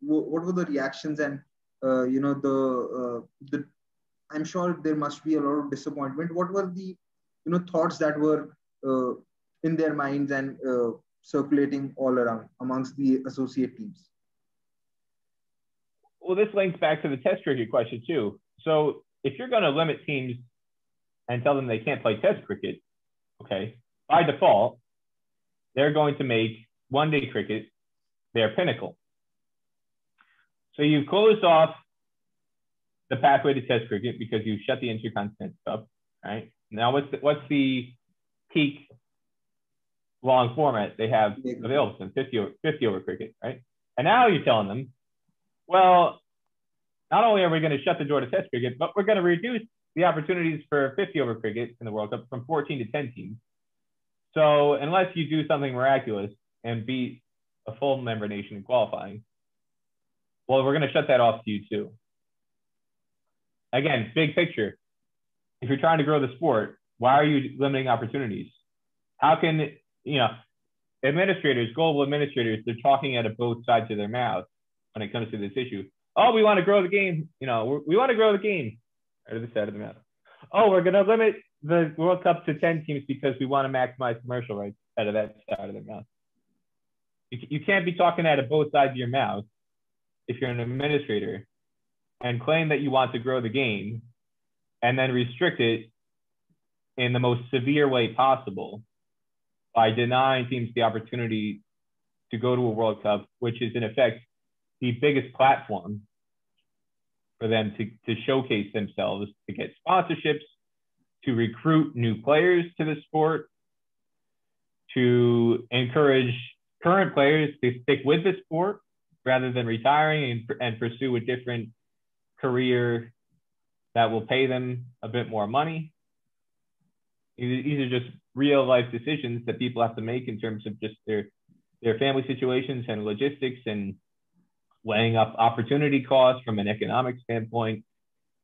what were the reactions and uh, you know the uh, the i'm sure there must be a lot of disappointment what were the you know thoughts that were uh, in their minds and uh, circulating all around amongst the associate teams. Well, this links back to the test cricket question too. So if you're going to limit teams and tell them they can't play test cricket, okay, by default, they're going to make one day cricket their pinnacle. So you've closed off the pathway to test cricket because you've shut the intercontinental cup, right? Now what's the, what's the peak long format they have available to them, 50 over, 50 over cricket, right? And now you're telling them, well, not only are we going to shut the door to test cricket, but we're going to reduce the opportunities for 50 over cricket in the World Cup from 14 to 10 teams. So unless you do something miraculous and beat a full member nation in qualifying, well, we're going to shut that off to you too. Again, big picture. If you're trying to grow the sport, why are you limiting opportunities? How can you know, administrators, global administrators, they're talking out of both sides of their mouth when it comes to this issue. Oh, we want to grow the game. You know, we want to grow the game. To the side of the mouth. Oh, we're to limit the World Cup to 10 teams because we want to maximize commercial rights out of that side of the mouth. You, you can't be talking out of both sides of your mouth if you're an administrator and claim that you want to grow the game and then restrict it in the most severe way possible by denying teams the opportunity to go to a World Cup, which is in effect the biggest platform for them to, to showcase themselves, to get sponsorships, to recruit new players to the sport, to encourage current players to stick with the sport rather than retiring and, and pursue a different career that will pay them a bit more money. These are just real life decisions that people have to make in terms of just their their family situations and logistics and weighing up opportunity costs from an economic standpoint.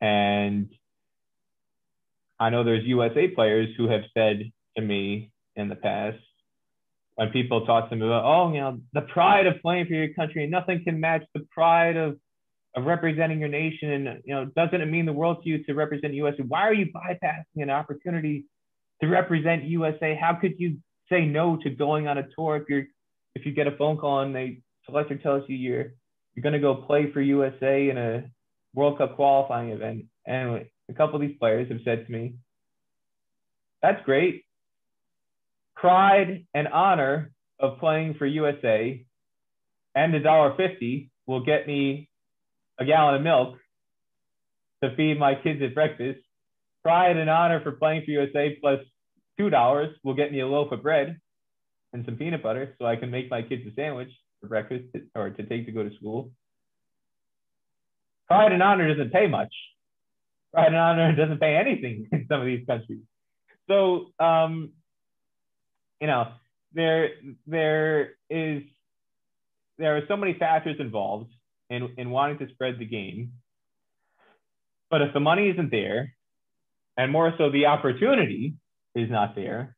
And I know there's USA players who have said to me in the past, when people talk to me about, oh, you know, the pride of playing for your country, nothing can match the pride of of representing your nation. And you know, doesn't it mean the world to you to represent USA? Why are you bypassing an opportunity to represent USA? How could you say no to going on a tour if you're if you get a phone call and they selector tells you you're you're going to go play for USA in a World Cup qualifying event? And a couple of these players have said to me, "That's great pride and honor of playing for USA and a dollar fifty will get me a gallon of milk to feed my kids at breakfast. Pride and honor for playing for USA plus two dollars will get me a loaf of bread and some peanut butter so I can make my kids a sandwich for breakfast or to take to go to school. Pride and honor doesn't pay much. Pride and honor doesn't pay anything in some of these countries. So um, you know, there there is there are so many factors involved in, in wanting to spread the game. But if the money isn't there, and more so the opportunity is not there,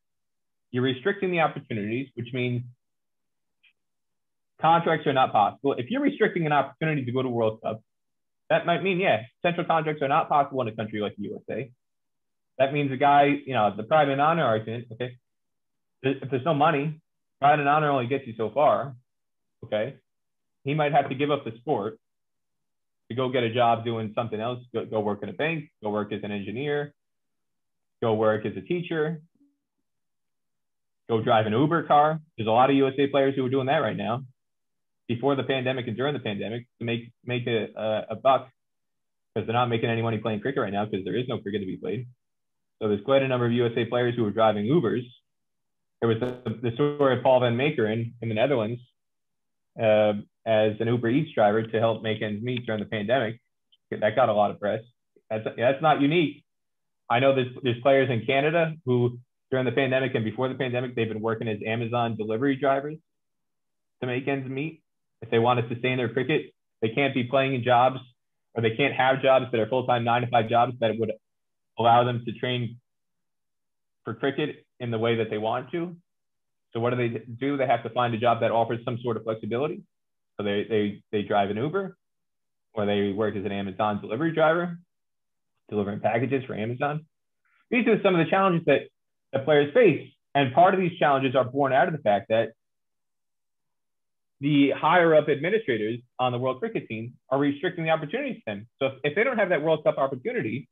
you're restricting the opportunities, which means contracts are not possible. If you're restricting an opportunity to go to World Cup, that might mean, yeah, central contracts are not possible in a country like the USA. That means a guy, you know, the private and honor argument, okay, if there's no money, pride and honor only gets you so far. Okay. He might have to give up the sport to go get a job doing something else, go, go work in a bank, go work as an engineer, go work as a teacher, go drive an Uber car. There's a lot of USA players who are doing that right now before the pandemic and during the pandemic to make make a, a, a buck because they're not making any money playing cricket right now because there is no cricket to be played. So there's quite a number of USA players who were driving Ubers there was the, the story of Paul van Meekeren in the Netherlands uh, as an Uber Eats driver to help make ends meet during the pandemic. That got a lot of press. That's, that's not unique. I know there's, there's players in Canada who, during the pandemic and before the pandemic, they've been working as Amazon delivery drivers to make ends meet. If they want to sustain their cricket, they can't be playing in jobs or they can't have jobs that are full time nine to five jobs that would allow them to train for cricket in the way that they want to. So what do they do? They have to find a job that offers some sort of flexibility. So they, they, they drive an Uber or they work as an Amazon delivery driver, delivering packages for Amazon. These are some of the challenges that, that players face. And part of these challenges are born out of the fact that the higher up administrators on the World Cricket team are restricting the opportunities to them. So if, if they don't have that World Cup opportunity,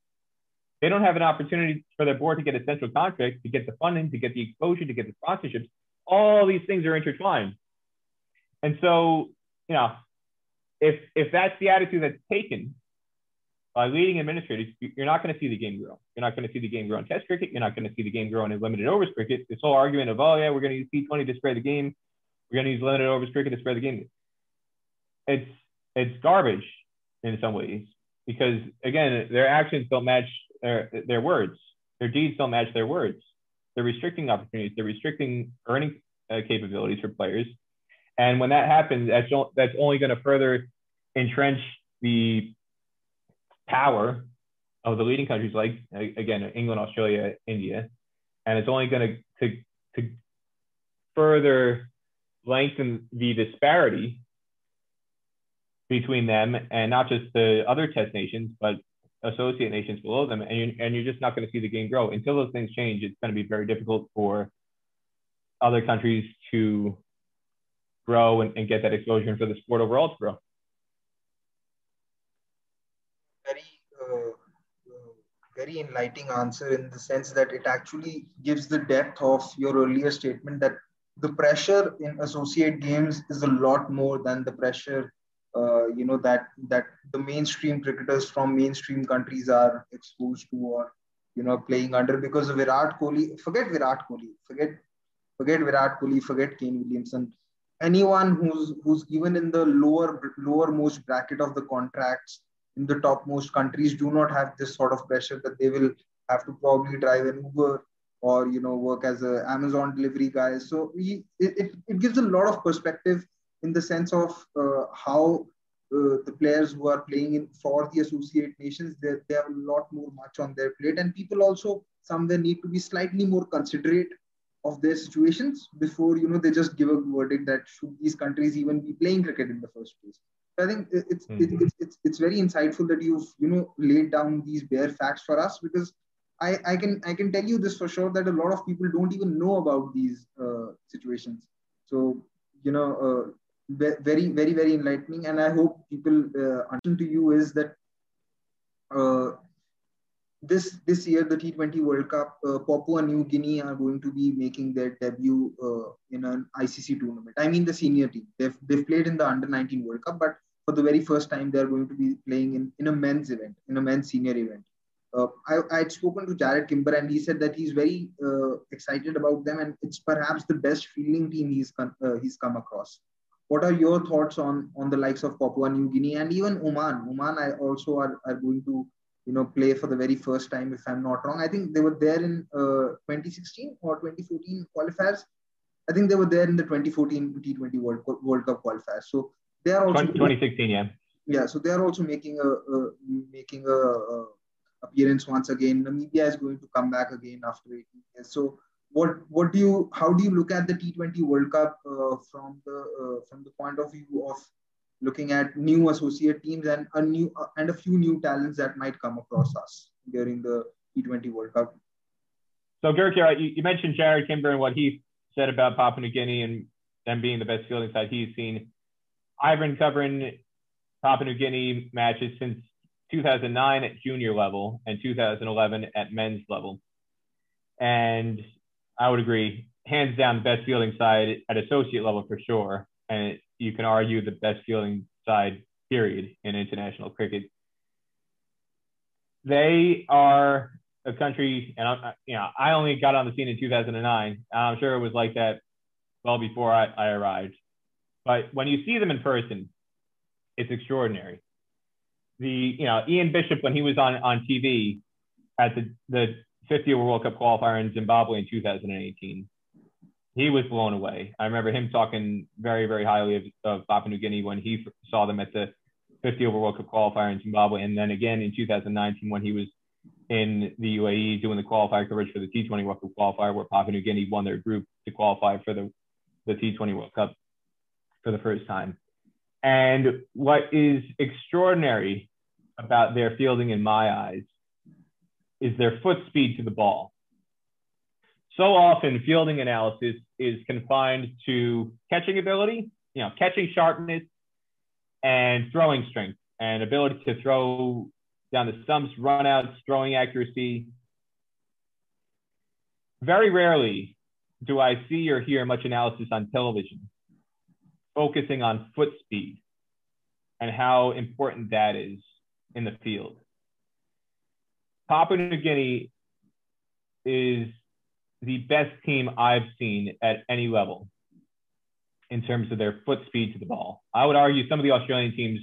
they don't have an opportunity for their board to get a central contract, to get the funding, to get the exposure, to get the sponsorships. All these things are intertwined. And so, you know, if if that's the attitude that's taken by leading administrators, you're not going to see the game grow. You're not going to see the game grow in Test cricket. You're not going to see the game grow in limited overs cricket. This whole argument of oh yeah, we're going to use T20 to spread the game. We're to use limited overs cricket to spread the game. It's it's garbage in some ways because again, their actions don't match their, their words. Their deeds don't match their words. They're restricting opportunities. They're restricting earning uh, capabilities for players. And when that happens, that's, that's only going to further entrench the power of the leading countries like, again, England, Australia, India. And it's only going to, to further lengthen the disparity between them and not just the other test nations, but associate nations below them, and you're, and you're just not going to see the game grow until those things change. It's going to be very difficult for other countries to grow and, and get that exposure and for the sport overall to grow. Very, uh, uh, very enlightening answer in the sense that it actually gives the depth of your earlier statement that the pressure in associate games is a lot more than the pressure uh, you know that that the mainstream cricketers from mainstream countries are exposed to or you know playing under because Virat Kohli. Forget Virat Kohli. Forget forget Virat Kohli. Forget Kane Williamson. Anyone who's who's even in the lower lower most bracket of the contracts in the topmost countries do not have this sort of pressure that they will have to probably drive an Uber or you know work as a Amazon delivery guy. So we, it, it gives a lot of perspective in the sense of uh, how uh, the players who are playing in for the associate nations they, they have a lot more much on their plate and people also somewhere need to be slightly more considerate of their situations before you know they just give a verdict that should these countries even be playing cricket in the first place i think it's, mm-hmm. it's, it's, it's very insightful that you've you know laid down these bare facts for us because I, I can I can tell you this for sure that a lot of people don't even know about these uh, situations. So you know, uh, very very very enlightening. And i hope people uh, to you is that uh, this this year the t20 world cup uh, papua new guinea are going to be making their debut uh, in an icc tournament. I mean the senior team. They've, they've played in the under 19 world cup but for the very first time they're going to be playing in, in a men's event in a men's senior event uh, I, had spoken to Jarrod Kimber and he said that he's very uh, excited about them and it's perhaps the best fielding team he's con- uh, he's come across what are your thoughts on on the likes of Papua New Guinea and even Oman? Oman, I also are, are going to you know play for the very first time, if I'm not wrong. I think they were there in uh, 2016 or 2014 qualifiers. I think they were there in the 2014 T20 World Cup, World Cup qualifiers. So they are also 2016, yeah. Yeah, so they are also making a, a making a, a appearance once again. Namibia is going to come back again after 18 years. So what what do you how do you look at the T20 World Cup uh, from the uh, from the point of view of looking at new associate teams and a new uh, and a few new talents that might come across us during the T20 World Cup? So Gurkha, you, you mentioned Jarrod Kimber and what he said about Papua New Guinea and them being the best fielding side he's seen. I've been covering Papua New Guinea matches since 2009 at junior level and 2011 at men's level. And I would agree. Hands down, the best fielding side at associate level for sure. And you can argue the best fielding side, period, in international cricket. They are a country, and I, you know, I only got on the scene in 2009. I'm sure it was like that well before I, I arrived. But when you see them in person, it's extraordinary. The, you know, Ian Bishop, when he was on, on TV at the, the 50 over World Cup qualifier in Zimbabwe in 2018. He was blown away. I remember him talking very, very highly of, of Papua New Guinea when he saw them at the 50 over World Cup qualifier in Zimbabwe, and then again in 2019 when he was in the UAE doing the qualifier coverage for the T20 World Cup qualifier, where Papua New Guinea won their group to qualify for the, the T20 World Cup for the first time. And what is extraordinary about their fielding in my eyes is their foot speed to the ball. So often, fielding analysis is confined to catching ability, you know, catching sharpness and throwing strength and ability to throw down the stumps, runouts, throwing accuracy. Very rarely do I see or hear much analysis on television focusing on foot speed and how important that is in the field. Papua New Guinea is the best team I've seen at any level in terms of their foot speed to the ball. I would argue some of the Australian teams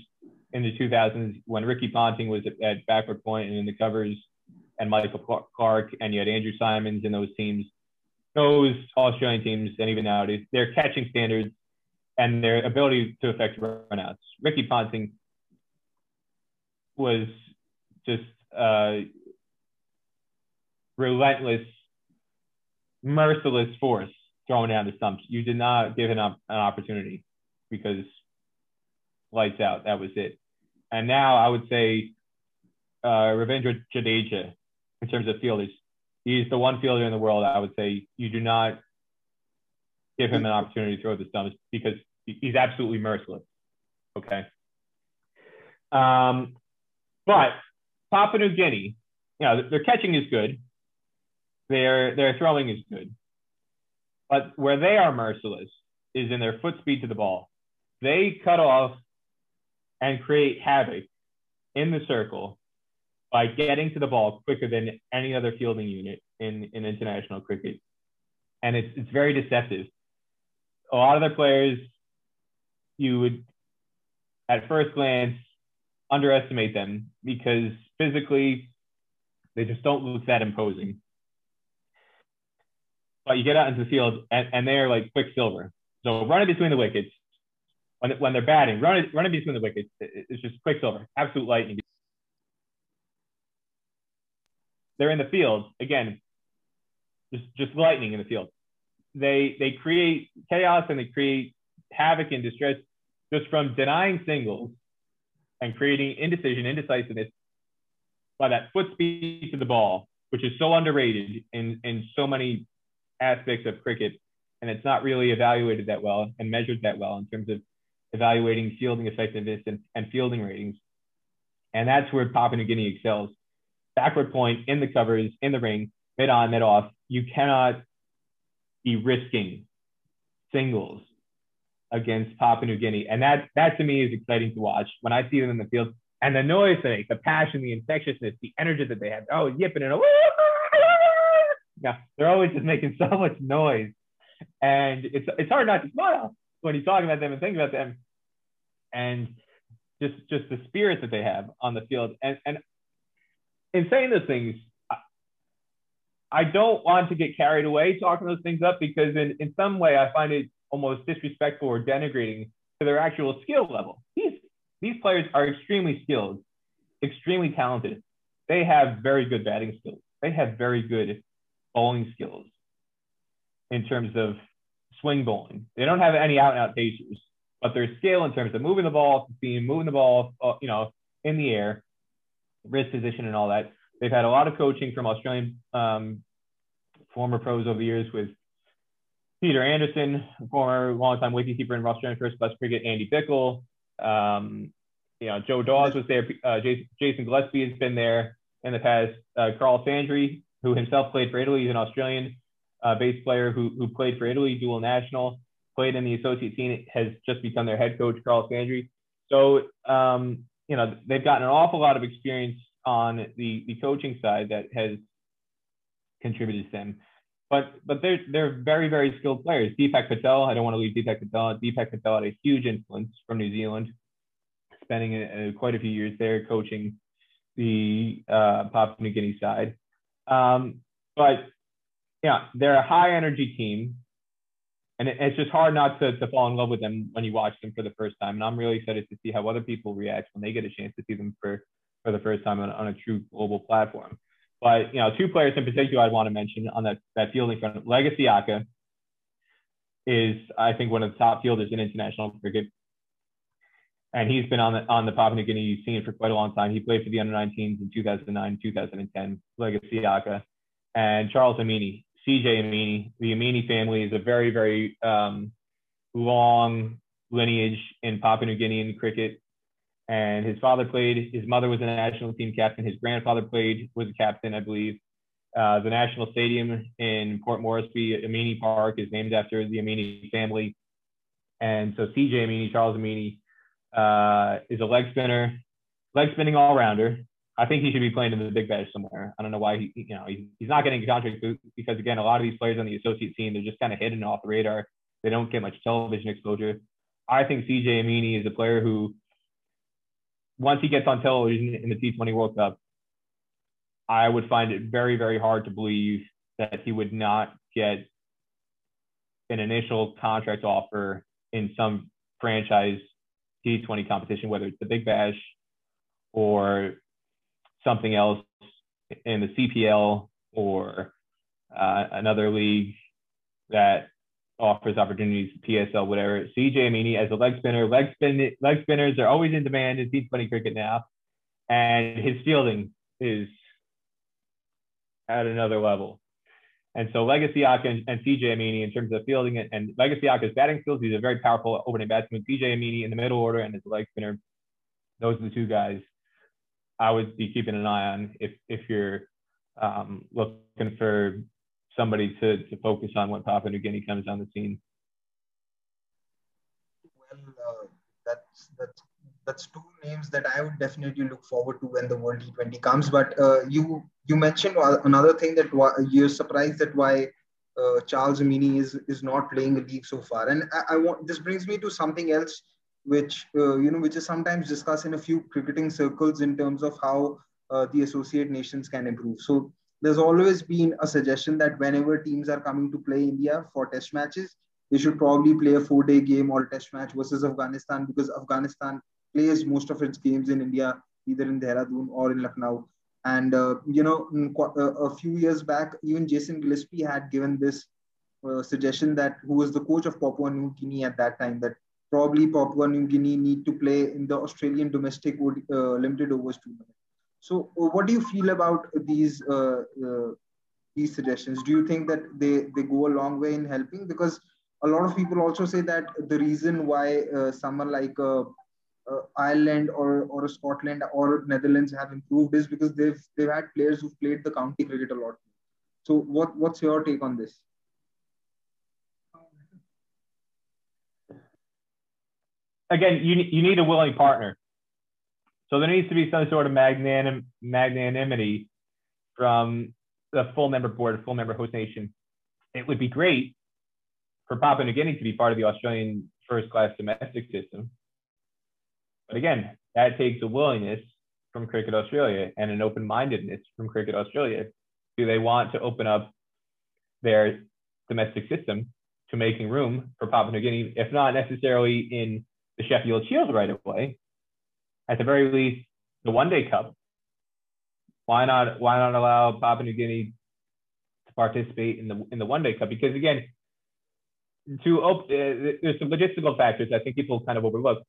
in the 2000s when Ricky Ponting was at, at backward point and in the covers and Michael Clarke and you had Andrew Symonds in those teams, those Australian teams and even nowadays, their catching standards and their ability to affect runouts. Ricky Ponting was just uh, relentless, merciless force throwing down the stumps. You did not give him an opportunity because lights out. That was it. And now I would say uh, Ravindra Jadeja in terms of fielders. He's the one fielder in the world I would say you do not give him an opportunity to throw the stumps because he's absolutely merciless. Okay. Um, but Papua New Guinea, you know, their catching is good. Their their throwing is good. But where they are merciless is in their foot speed to the ball. They cut off and create havoc in the circle by getting to the ball quicker than any other fielding unit in, in international cricket. And it's, it's very deceptive. A lot of their players, you would, at first glance, underestimate them because physically, they just don't look that imposing. But you get out into the field and, and they're like quicksilver. So running between the wickets, when, when they're batting, running, running between the wickets, it's just quicksilver, absolute lightning. They're in the field again, just just lightning in the field. They they create chaos and they create havoc and distress just from denying singles and creating indecision, indecisiveness by that foot speed to the ball, which is so underrated in in so many aspects of cricket, and it's not really evaluated that well and measured that well in terms of evaluating fielding effectiveness and, and fielding ratings. And that's where Papua New Guinea excels. Backward point in the covers, in the ring, mid on, mid off. You cannot be risking singles against Papua New Guinea. And that, that to me is exciting to watch when I see them in the field. And the noise they make, the passion, the infectiousness, the energy that they have. Oh, yipping and a yeah, they're always just making so much noise. And it's it's hard not to smile when you talk about them and think about them. And just just the spirit that they have on the field. And and in saying those things, I don't want to get carried away talking those things up because in, in some way I find it almost disrespectful or denigrating to their actual skill level. These these players are extremely skilled, extremely talented. They have very good batting skills. They have very good bowling skills in terms of swing bowling. They don't have any out and out pacers, but their skill in terms of moving the ball seam, moving the ball, uh, you know, in the air, wrist position, and all that. They've had a lot of coaching from Australian um, former pros over the years with Peter Anderson, former longtime wicketkeeper in Australian first class cricket, Andy Bichel. Um, you know, Joe Dawes was there. Uh, Jason, Gillespie has been there in the past. Uh, Carl Sandri, who himself played for Italy, he's an Australian uh, bass player who, who played for Italy, dual national, played in the associate team, has just become their head coach, Carl Sandri. So, um, you know, they've gotten an awful lot of experience on the, the coaching side that has contributed to them. But but they're they're very very skilled players. Dipak Patel, I don't want to leave Dipak Patel. Dipak Patel had a huge influence from New Zealand, spending a, a, quite a few years there coaching the uh, Papua New Guinea side. Um, but yeah, they're a high energy team, and it, it's just hard not to, to fall in love with them when you watch them for the first time. And I'm really excited to see how other people react when they get a chance to see them for for the first time on, on a true global platform. But you know, two players in particular I'd want to mention on that that fielding front. Legacy Aka is, I think, one of the top fielders in international cricket, and he's been on the on the Papua New Guinea scene for quite a long time. He played for the under 19s in 2009, 2010. Legacy Aka and Charles Amini. CJ Amini. The Amini family is a very, very um, long lineage in Papua New Guinean cricket and his father played. His mother was a national team captain. His grandfather played was a captain, I believe. Uh, the national stadium in Port Moresby, Amini Park, is named after the Amini family. And so CJ Amini, Charles Amini, uh, is a leg spinner, leg spinning all rounder. I think he should be playing in the Big Bash somewhere. I don't know why he, you know, he's, he's not getting a contract because again, a lot of these players on the associate team, they're just kind of hidden off the radar. They don't get much television exposure. I think CJ Amini is a player who once he gets on television in the T20 World Cup, I would find it very, very hard to believe that he would not get an initial contract offer in some franchise T20 competition, whether it's the Big Bash or something else in the CPL or uh, another league that offers opportunities, PSL, whatever. CJ Amini as a leg spinner. Leg spin leg spinners are always in demand in T20 cricket now. And his fielding is at another level. And so Legacy Aka and, and CJ Amini in terms of fielding it, and Legacy Aka's batting skills, he's a very powerful opening batsman. CJ Amini in the middle order and his leg spinner, those are the two guys I would be keeping an eye on if if you're um, looking for somebody to, to focus on when Papua New Guinea comes on the scene. Well, uh, that's that's that's two names that I would definitely look forward to when the World T20 comes. But uh, you you mentioned another thing that you're surprised that why uh, Charles Amini is is not playing a league so far, and I, I, want this brings me to something else, which uh, you know which is sometimes discussed in a few cricketing circles in terms of how uh, the associate nations can improve. So there's always been a suggestion that whenever teams are coming to play India for test matches, they should probably play a four-day game or a test match versus Afghanistan because Afghanistan plays most of its games in India, either in Dehradun or in Lucknow. And uh, you know, uh, a few years back, even Jason Gillespie had given this uh, suggestion that who was the coach of Papua New Guinea at that time that probably Papua New Guinea need to play in the Australian domestic uh, limited overs tournament. So, uh, what do you feel about these uh, these suggestions? Do you think that they they go a long way in helping? Because a lot of people also say that the reason why someone like uh, Ireland or or Scotland or Netherlands have improved is because they've they've had players who've played the county cricket a lot. So what what's your take on this? Again, you you need a willing partner. So there needs to be some sort of magnanim, magnanimity from the full member board, full member host nation. It would be great for Papua New Guinea to be part of the Australian first class domestic system but again, that takes a willingness from Cricket Australia and an open mindedness from Cricket Australia. Do they want to open up their domestic system to making room for Papua New Guinea, if not necessarily in the Sheffield Shield right away, at the very least, the One Day Cup. Why not? Why not allow Papua New Guinea to participate in the in the One Day Cup? Because again, to op- uh, there's some logistical factors I think people kind of overlook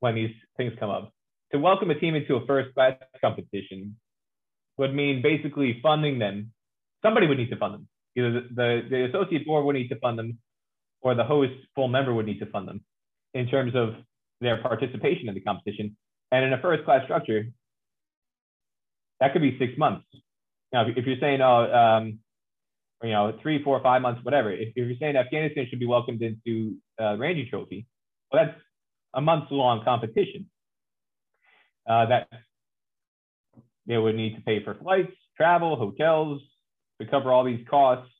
when these things come up. To welcome a team into a first class competition would mean basically funding them. Somebody would need to fund them. Either the, the, the associate board would need to fund them or the host full member would need to fund them in terms of their participation in the competition. And in a first class structure, that could be six months. Now, if you're saying, oh, um, you know, three, four, five months, whatever, if, if you're saying Afghanistan should be welcomed into uh, Ranji Trophy, well, that's a month long competition uh, that they would need to pay for flights, travel, hotels to cover all these costs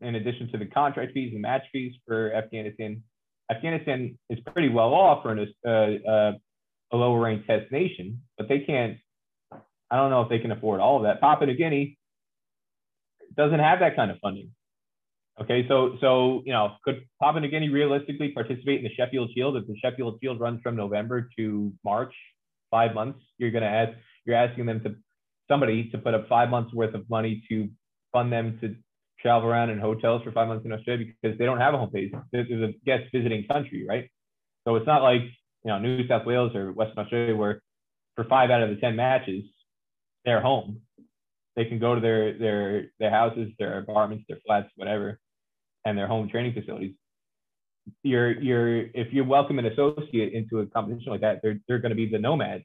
in addition to the contract fees and match fees for Afghanistan. Afghanistan is pretty well off for an, uh, uh, a lower ranked test nation, but they can't, I don't know if they can afford all of that. Papua New Guinea doesn't have that kind of funding. Okay, so so you know, could Papua New Guinea realistically participate in the Sheffield Shield if the Sheffield Shield runs from November to March, five months? You're to ask, you're asking them to somebody to put up five months worth of money to fund them to travel around in hotels for five months in Australia because they don't have a home base. This is a guest visiting country, right? So it's not like you know New South Wales or Western Australia where for five out of the ten matches they're home. They can go to their their their houses, their apartments, their flats, whatever, and their home training facilities. You're you're if you welcome an associate into a competition like that, they're they're going to be the nomads.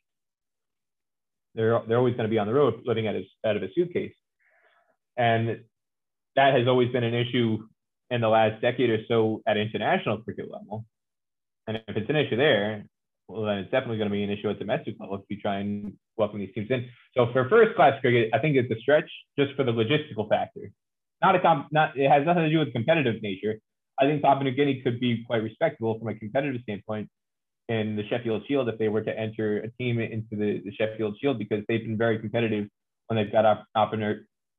They're they're always going to be on the road, living out of out of a suitcase, and that has always been an issue in the last decade or so at international cricket level. And if it's an issue there, well, then it's definitely going to be an issue at the domestic level if you try and welcome these teams in. So for first class cricket, I think it's a stretch just for the logistical factor not a comp, not it has nothing to do with competitive nature. I think Papua New Guinea could be quite respectable from a competitive standpoint in the Sheffield Shield if they were to enter a team into the, the Sheffield Shield because they've been very competitive when they've got op-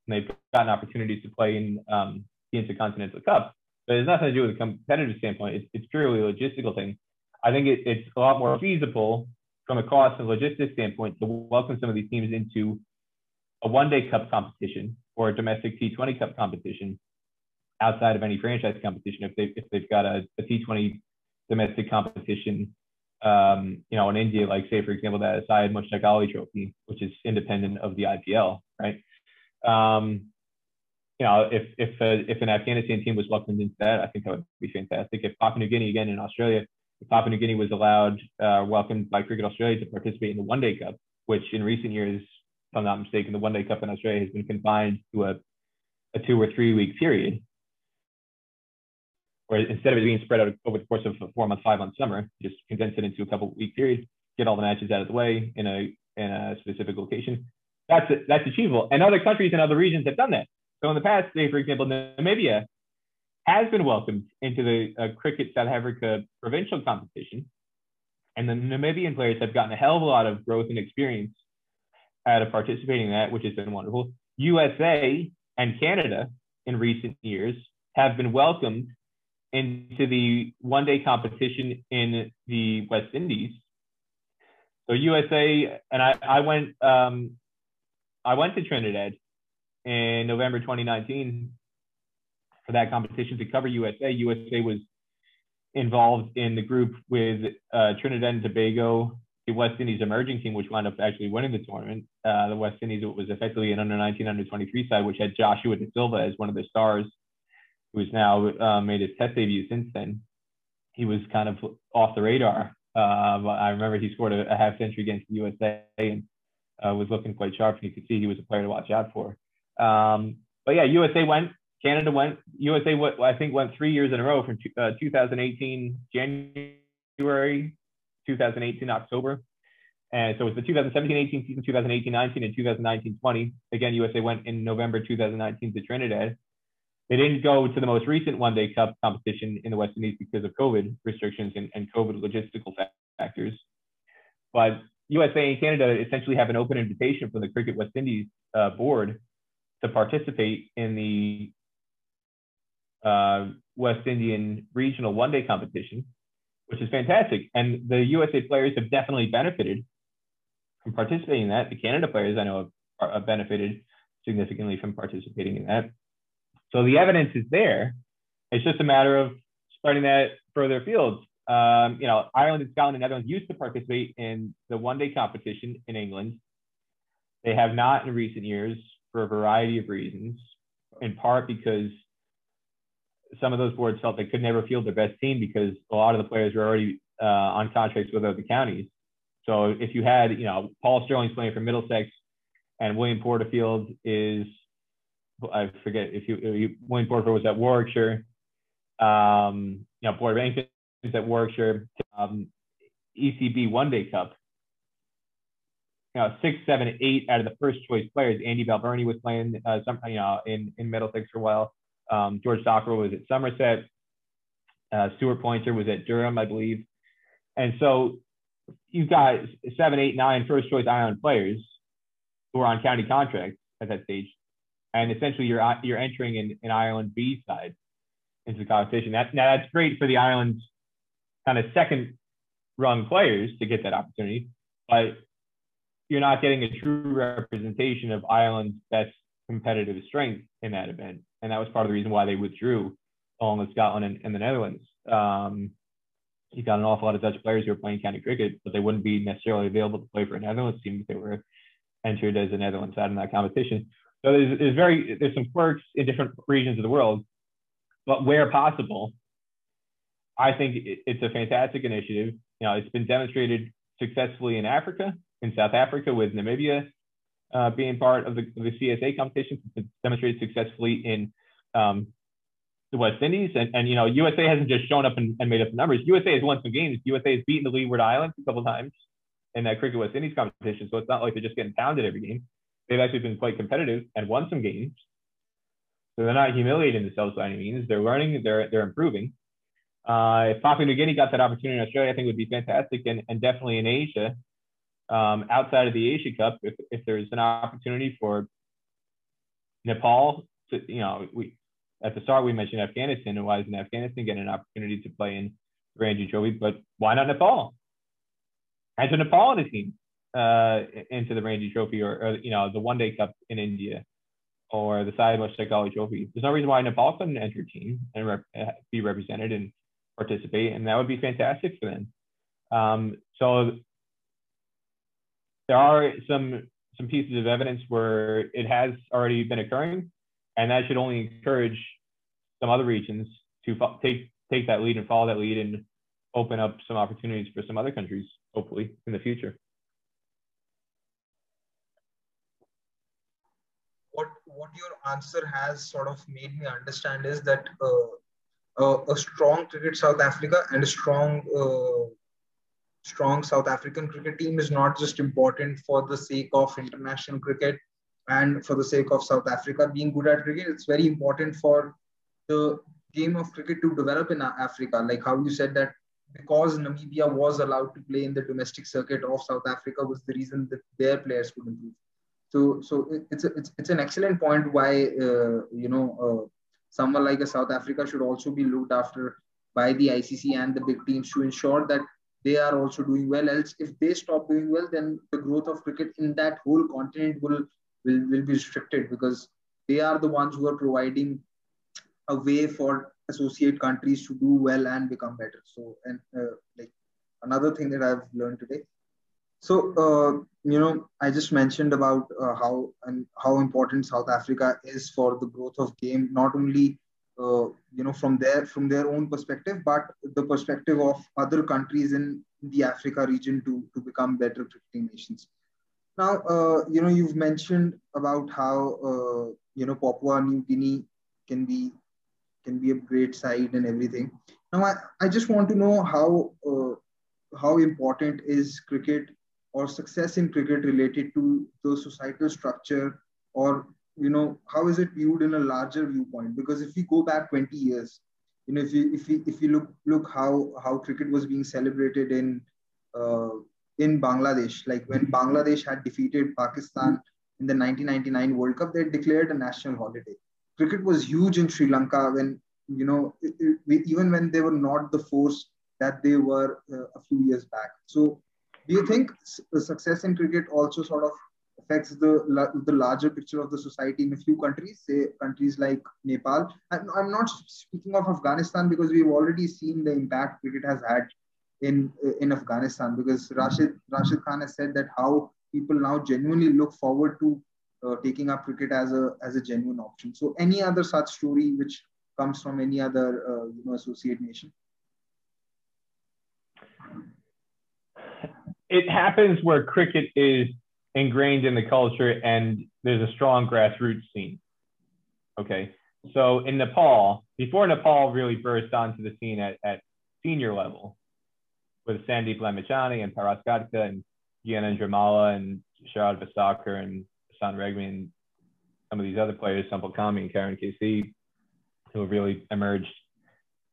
they've gotten opportunities to play in um, the Intercontinental Cup. But it's nothing to do with a competitive standpoint. It's, it's purely a logistical thing. I think it, it's a lot more feasible from a cost and logistics standpoint to welcome some of these teams into a one-day cup competition or a domestic T20 Cup competition outside of any franchise competition if they if they've got a a T20 domestic competition um, you know, in India, like say for example, that Syed Mushtaq Ali Trophy, which is independent of the IPL, right? Um, you know, if if uh, if an Afghanistan team was welcomed into that, I think that would be fantastic. If Papua New Guinea again in Australia, if Papua New Guinea was allowed, uh, welcomed by Cricket Australia to participate in the One Day Cup, which in recent years, if I'm not mistaken, the One Day Cup in Australia has been confined to a a two or three week period or instead of it being spread out over the course of a four month, five month summer, just condense it into a couple week period, get all the matches out of the way in a in a specific location. That's that's achievable, and other countries and other regions have done that. So in the past, say for example, Namibia has been welcomed into the uh, cricket South Africa provincial competition, and the Namibian players have gotten a hell of a lot of growth and experience out of participating in that, which has been wonderful. USA and Canada in recent years have been welcomed into the one day competition in the West Indies. So USA and I, I went um, I went to Trinidad in November 2019 for that competition to cover USA. USA was involved in the group with uh, Trinidad and Tobago, the West Indies emerging team, which wound up actually winning the tournament. Uh, the West Indies was effectively an under 19, under 23 side, which had Joshua Da Silva as one of the stars who's now uh, made his test debut since then. He was kind of off the radar. Uh, I remember he scored a, a, half century against the USA and uh, was looking quite sharp. And you could see he was a player to watch out for. Um, but yeah, USA went, Canada went, USA went, I think went three years in a row from uh, 2018 January, 2018 October. And so it was the 2017-18 season, 2018-19, and 2019-20. Again, USA went in November 2019 to Trinidad. They didn't go to the most recent one day cup competition in the West Indies because of COVID restrictions and, and COVID logistical factors. But USA and Canada essentially have an open invitation from the Cricket West Indies uh, board to participate in the uh, West Indian regional one day competition, which is fantastic. And the USA players have definitely benefited from participating in that. The Canada players I know have, have benefited significantly from participating in that. So the evidence is there. It's just a matter of spreading that further afield. Um, you know, Ireland and Scotland and Netherlands used to participate in the one-day competition in England. They have not in recent years for a variety of reasons, in part because some of those boards felt they could never field their best team because a lot of the players were already uh, on contracts with other counties. So if you had, you know, Paul Stirling's playing for Middlesex and William Porterfield is I forget if you, you Wayne Porter was at Warwickshire. Um, you know, Boyd Rankins at Warwickshire. Um, ECB One Day Cup. You know, six, seven, eight out of the first choice players. Andy Balbirnie was playing uh, some, you know, in in Middlesex for a while. Um, George Dockrell was at Somerset. Uh, Stuart Poynter was at Durham, I believe. And so you've got seven, eight, nine first choice Ireland players who are on county contracts at that stage and essentially you're you're entering an, an Ireland B side into the competition. That now that's great for the Ireland kind of second rung players to get that opportunity, but you're not getting a true representation of Ireland's best competitive strength in that event, and that was part of the reason why they withdrew along with Scotland and, and the Netherlands. Um, you got an awful lot of Dutch players who are playing county cricket, but they wouldn't be necessarily available to play for a Netherlands team if they were entered as a Netherlands side in that competition. So there's, there's very there's some quirks in different regions of the world, but where possible, I think it's a fantastic initiative. You know, it's been demonstrated successfully in Africa, in South Africa with Namibia uh, being part of the, the, CSA competition. Demonstrated successfully in um, the West Indies, and, and you know, USA hasn't just shown up and, and made up the numbers. USA has won some games. USA has beaten the Leeward Islands a couple times in that Cricket West Indies competition, so it's not like they're just getting pounded every game they've actually been quite competitive and won some games. So they're not humiliating themselves by any means. They're learning, they're, they're improving. Uh, if Papua New Guinea got that opportunity in Australia, I think it would be fantastic. And, and definitely in Asia, um, outside of the Asia Cup, if, if there's an opportunity for Nepal to, you know, we, at the start we mentioned Afghanistan and why isn't Afghanistan getting an opportunity to play in the Ranji Trophy? But why not Nepal? Enter Nepal in the team uh, into the Ranji Trophy or, or, you know the One Day Cup in India or the Mushtaq Ali Trophy. There's no reason why Nepal couldn't enter a team and rep- be represented and participate, and that would be fantastic for them. Um, so there are some some pieces of evidence where it has already been occurring, and that should only encourage some other regions to take take that lead and follow that lead and open up some opportunities for some other countries, hopefully in the future. What what your answer has sort of made me understand is that uh, uh, a strong cricket South Africa and a strong uh, strong South African cricket team is not just important for the sake of international cricket and for the sake of South Africa being good at cricket. It's very important for the game of cricket to develop in Africa. Like how you said that because Namibia was allowed to play in the domestic circuit of South Africa was the reason that their players could improve. So, so it's, a, it's, it's an excellent point why, uh, you know, uh, someone like a South Africa should also be looked after by the ICC and the big teams to ensure that they are also doing well. Else, if they stop doing well, then the growth of cricket in that whole continent will, will, will be restricted because they are the ones who are providing a way for associate countries to do well and become better. So, and uh, like another thing that I've learned today. So, uh, you know, I just mentioned about uh, how and how important South Africa is for the growth of game, not only uh, you know from their from their own perspective but the perspective of other countries in the africa region to to become better cricketing nations. Now uh, you know you've mentioned about how uh, you know papua new guinea can be can be a great side and everything. Now i, I just want to know how uh, how important is cricket or success in cricket related to the societal structure or you know how is it viewed in a larger viewpoint? Because if we go back 20 years you know if you if you if you look look how how cricket was being celebrated in uh, in bangladesh like when bangladesh had defeated pakistan in the 1999 world cup they declared a national holiday. Cricket was huge in sri lanka when you know it, it, even when they were not the force that they were uh, a few years back. So do you think success in cricket also sort of affects the the larger picture of the society in a few countries, say countries like Nepal. I'm, I'm not speaking of Afghanistan because we've already seen the impact cricket has had in in Afghanistan. Because Rashid Rashid Khan has said that how people now genuinely look forward to uh, taking up cricket as a as a genuine option. So any other such story which comes from any other uh, you know associate nation? It happens where cricket is ingrained in the culture and there's a strong grassroots scene. Okay. So in Nepal, before Nepal really burst onto the scene at, at senior level with Sandeep Lamichhane and Paras Khadka and Gyanendra Malla and Sharad Vesawkar and Basant Regmi and some of these other players, Sompal Kami and Karan KC, who have really emerged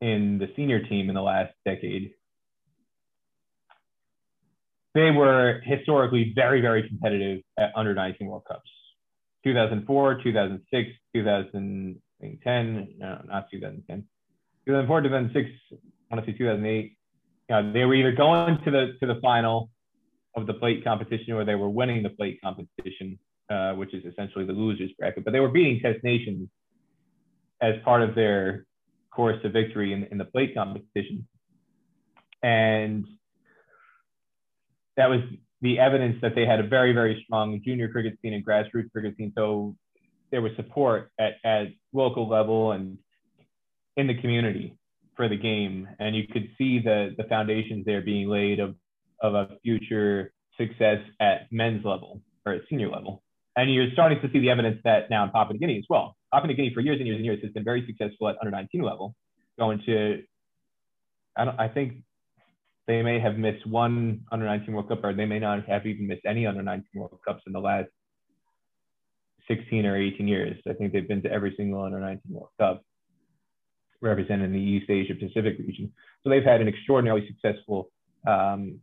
in the senior team in the last decade they were historically very, very competitive at under 19 World Cups. 2004, 2006, 2010, no, not 2010. 2004, 2006, I want to say 2008. You know, they were either going to the to the final of the plate competition or they were winning the plate competition, uh, which is essentially the losers bracket. But they were beating Test Nations as part of their course to victory in, in the plate competition. And that was the evidence that they had a very, very strong junior cricket scene and grassroots cricket scene. So there was support at, at local level and in the community for the game. And you could see the, the foundations there being laid of, of a future success at men's level or at senior level. And you're starting to see the evidence that now in Papua New Guinea as well. Papua New Guinea for years and years and years has been very successful at under 19 level, going to, I, don't, I think they may have missed one under 19 World Cup, or they may not have even missed any under 19 World Cups in the last 16 or 18 years. I think they've been to every single under 19 World Cup representing the East Asia Pacific region. So they've had an extraordinarily successful um,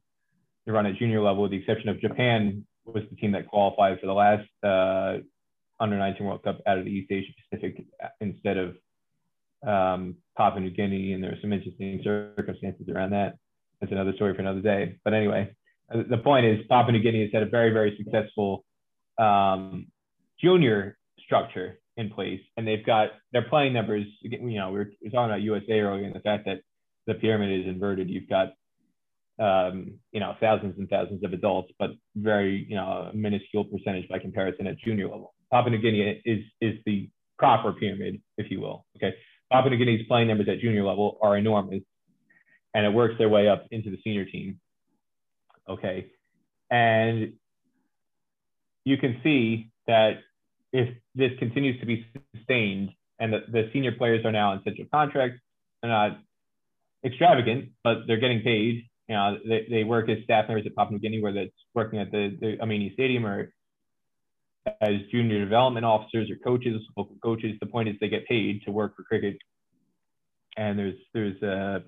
run at junior level, with the exception of Japan was the team that qualified for the last uh, under 19 World Cup out of the East Asia Pacific instead of um, Papua New Guinea, and there were some interesting circumstances around that that's another story for another day. But anyway, uh, the point is Papua New Guinea has had a very, very successful um, junior structure in place, and they've got their playing numbers. You know, we were, we were talking about USA earlier, and the fact that the pyramid is inverted. You've got um, you know, thousands and thousands of adults, but very, you know, minuscule percentage by comparison at junior level. Papua New Guinea is is the proper pyramid, if you will. Okay, Papua New Guinea's playing numbers at junior level are enormous, and it works their way up into the senior team. Okay, and you can see that if this continues to be sustained and the, the senior players are now on central contracts, they're not extravagant, but they're getting paid. You know, they, they work as staff members at Papua New Guinea, whether it's working at the, the Amini Stadium or as junior development officers or coaches, local coaches. The point is they get paid to work for cricket, and there's there's a,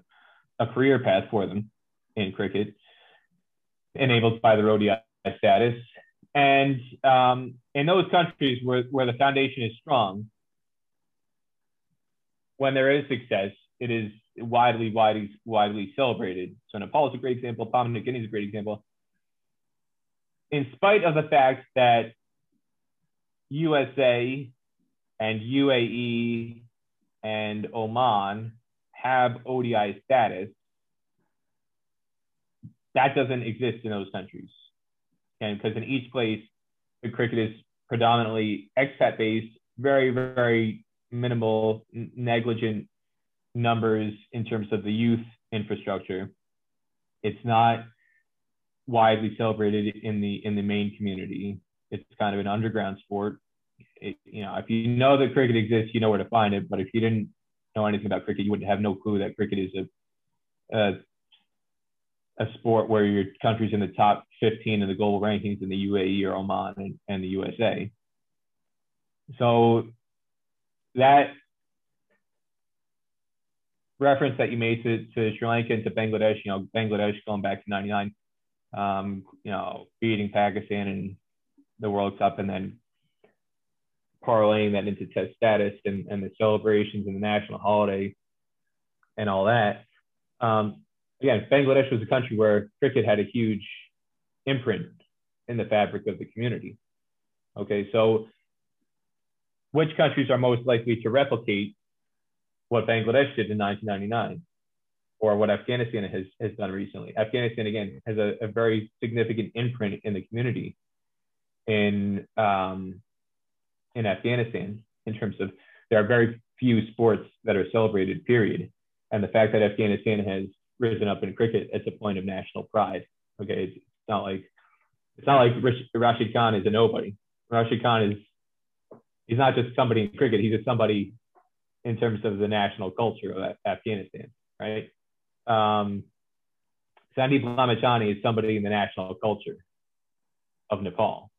a career path for them in cricket, enabled by the ODI status. And um, in those countries where, where the foundation is strong, when there is success, it is widely, widely, widely celebrated. So Nepal is a great example. Papua New Guinea is a great example. In spite of the fact that USA and UAE and Oman have ODI status, that doesn't exist in those countries. And because in each place, the cricket is predominantly expat based, very, very minimal, negligent numbers in terms of the youth infrastructure. It's not widely celebrated in the in the main community. It's kind of an underground sport. It, you know, if you know that cricket exists, you know where to find it. But if you didn't know anything about cricket, you wouldn't have no clue that cricket is a a, a sport where your country's in the top 15 in the global rankings in the UAE or Oman and, and the USA. So that reference that you made to, to Sri Lanka and to Bangladesh, you know, Bangladesh going back to 99, um, you know, beating Pakistan in the World Cup and then parlaying that into test status and, and the celebrations and the national holiday and all that. Um, again, Bangladesh was a country where cricket had a huge imprint in the fabric of the community. Okay, so which countries are most likely to replicate what Bangladesh did in 1999 or what Afghanistan has, has done recently. Afghanistan, again, has a, a very significant imprint in the community in, um, in Afghanistan in terms of there are very few sports that are celebrated, period. And the fact that Afghanistan has risen up in cricket as a point of national pride. Okay, it's, not like it's not like Rashid Khan is a nobody. Rashid Khan is he's not just somebody in cricket; he's just somebody in terms of the national culture of Afghanistan, right? Um, Sandeep Lamichhane is somebody in the national culture of Nepal.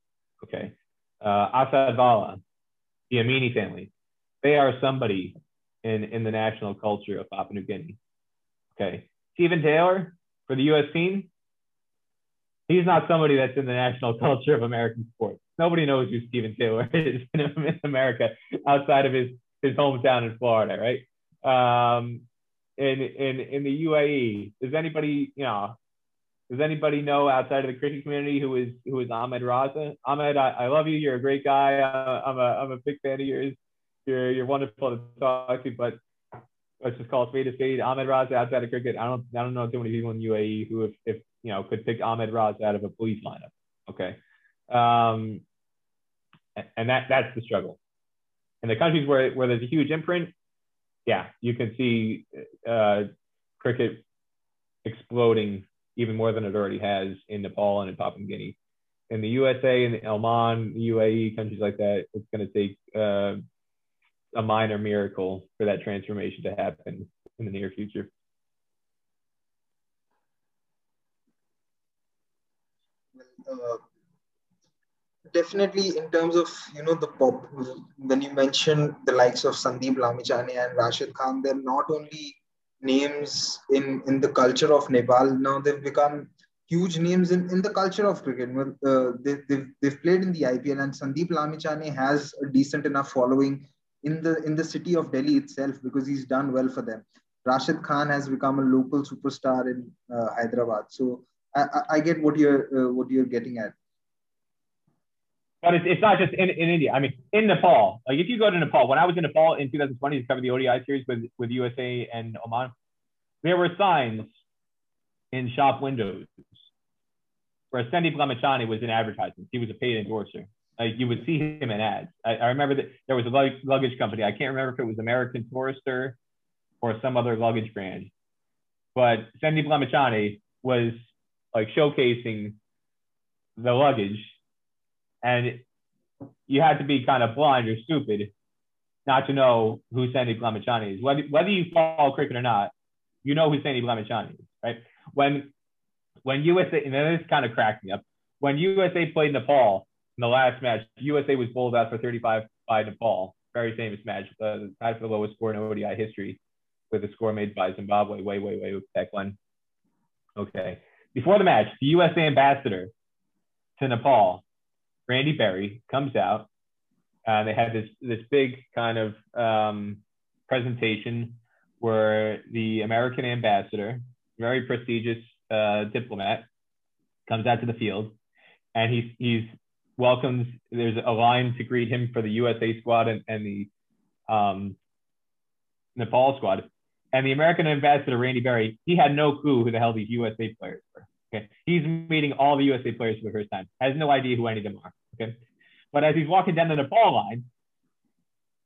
Okay. Uh, Assad Vala, the Amini family, they are somebody in, in the national culture of Papua New Guinea. Okay. Steven Taylor for the US team, he's not somebody that's in the national culture of American sports. Nobody knows who Steven Taylor is in America outside of his his hometown in Florida, right? Um, in in in the UAE, does anybody you know? Does anybody know outside of the cricket community who is who is Ahmed Raza? Ahmed, I, I love you. You're a great guy. I'm a I'm a big fan of yours. You're you're wonderful to talk to, but let's just call it spade a spade. Ahmed Raza outside of cricket. I don't I don't know too many people in UAE who if, if you know could pick Ahmed Raza out of a police lineup. Okay. Um, and that that's the struggle in the countries where, where there's a huge imprint, yeah, you can see uh, cricket exploding even more than it already has in Nepal and in Papua New Guinea. In the USA and Oman, UAE, countries like that, it's going to take uh, a minor miracle for that transformation to happen in the near future. Uh, definitely in terms of you know the pop when you mention the likes of Sandeep Lamichhane and Rashid Khan, they're not only names in in the culture of Nepal. Now they've become huge names in, in the culture of cricket. Uh, they, they've, they've played in the IPL, and Sandeep Lamichhane has a decent enough following in the in the city of Delhi itself because he's done well for them. Rashid Khan has become a local superstar in uh, Hyderabad. So I, I, get what you're uh, what you're getting at. But it's, it's not just in, in India. I mean, in Nepal, like if you go to Nepal, when I was in Nepal in 2020 to cover the ODI series with, with USA and Oman, there were signs in shop windows where Sandeep Lamichhane was in advertisements. He was a paid endorser. Like you would see him in ads. I, I remember that there was a luggage company. I can't remember if it was American Tourister or some other luggage brand, but Sandeep Lamichhane was like showcasing the luggage, and you had to be kind of blind or stupid not to know who Sandeep Lamichhane is. Whether, whether you follow cricket or not, you know who Sandeep Lamichhane is, right? When when USA, and this kind of cracked me up. When USA played Nepal in the last match, USA was bowled out for 35 by Nepal. Very famous match, uh, tied for the lowest score in ODI history, with a score made by Zimbabwe way, way, way back when. Okay. Before the match, the USA ambassador to Nepal, Randy Berry, comes out. Uh, they had this this big kind of um, presentation where the American ambassador, very prestigious uh, diplomat, comes out to the field, and he's he's welcomes. There's a line to greet him for the USA squad and, and the um, Nepal squad. And the American ambassador, Randy Berry, he had no clue who the hell these USA players were. Okay. He's meeting all the USA players for the first time, has no idea who any of them are. Okay. But as he's walking down the Nepal line,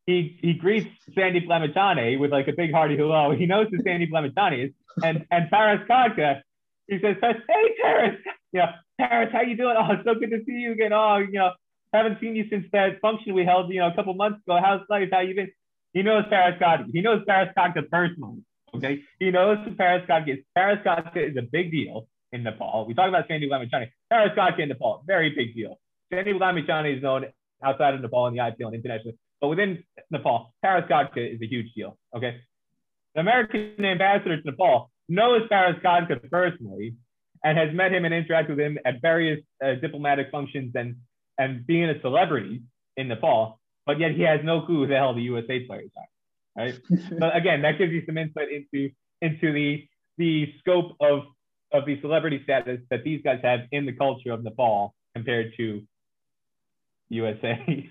he he greets Sandy Lamichhane with like a big hearty hello. He knows who Sandeep Lamichhane is. And and Paras Khadka, he says, Hey Paras, yeah, Paras, how you doing? Oh, it's so good to see you again. Oh, you know, haven't seen you since that function we held, you know, a couple months ago. How's life? How you been? He knows Paras Khadka. He knows Paras Khadka personally. Okay. He knows who Paras Khadka is. Paras Khadka is a big deal in Nepal. We talk about Sandeep Lamichhane. Paras Khadka in Nepal, very big deal. Sandeep Lamichhane is known outside of Nepal in the IPL and internationally, but within Nepal, Paras Khadka is a huge deal. Okay. The American ambassador to Nepal knows Paras Khadka personally and has met him and interacted with him at various uh, diplomatic functions and and being a celebrity in Nepal, but yet he has no clue who the hell the USA players are. Right. so again, that gives you some insight into into the the scope of of the celebrity status that these guys have in the culture of Nepal compared to USA.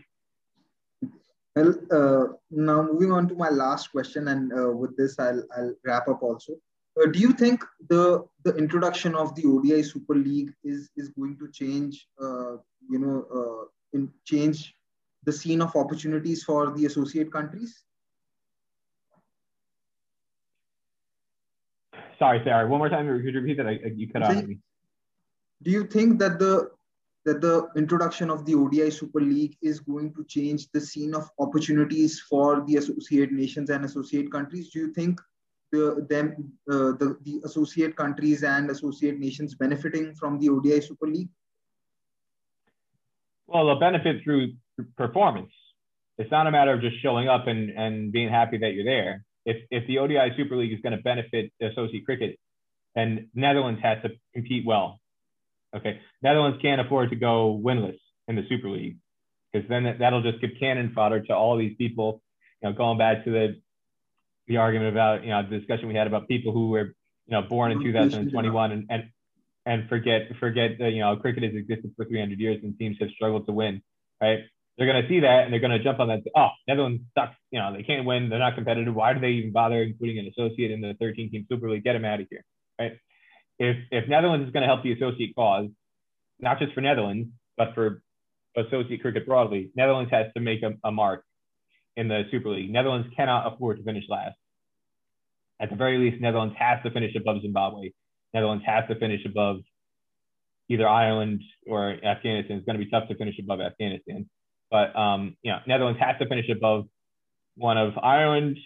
Well, uh, now moving on to my last question, and uh, with this, I'll, I'll wrap up also. Uh, do you think the the introduction of the ODI Super League is is going to change, uh, you know, uh, in change the scene of opportunities for the associate countries? Sorry, Sarah. One more time. Could you repeat that? I, you cut out me. Do you think that the that the introduction of the ODI Super League is going to change the scene of opportunities for the associate nations and associate countries? Do you think the them uh, the, the associate countries and associate nations benefiting from the ODI Super League? Well, they'll benefit through performance. It's not a matter of just showing up and, and being happy that you're there. If, if the ODI Super League is going to benefit associate cricket, then Netherlands has to compete well. Okay, Netherlands can't afford to go winless in the Super League because then that'll just give cannon fodder to all these people. You know, going back to the the argument about you know the discussion we had about people who were you know born in 2021 and and and forget forget that you know cricket has existed for 300 years and teams have struggled to win, right? They're going to see that and they're going to jump on that. Oh, Netherlands sucks. You know they can't win. They're not competitive. Why do they even bother including an associate in the 13 team Super League? Get them out of here, right? If if Netherlands is going to help the associate cause, not just for Netherlands but for associate cricket broadly, Netherlands has to make a, a mark in the Super League. Netherlands cannot afford to finish last. At the very least, Netherlands has to finish above Zimbabwe. Netherlands has to finish above either Ireland or Afghanistan. It's going to be tough to finish above Afghanistan, but um, you know, Netherlands has to finish above one of Ireland,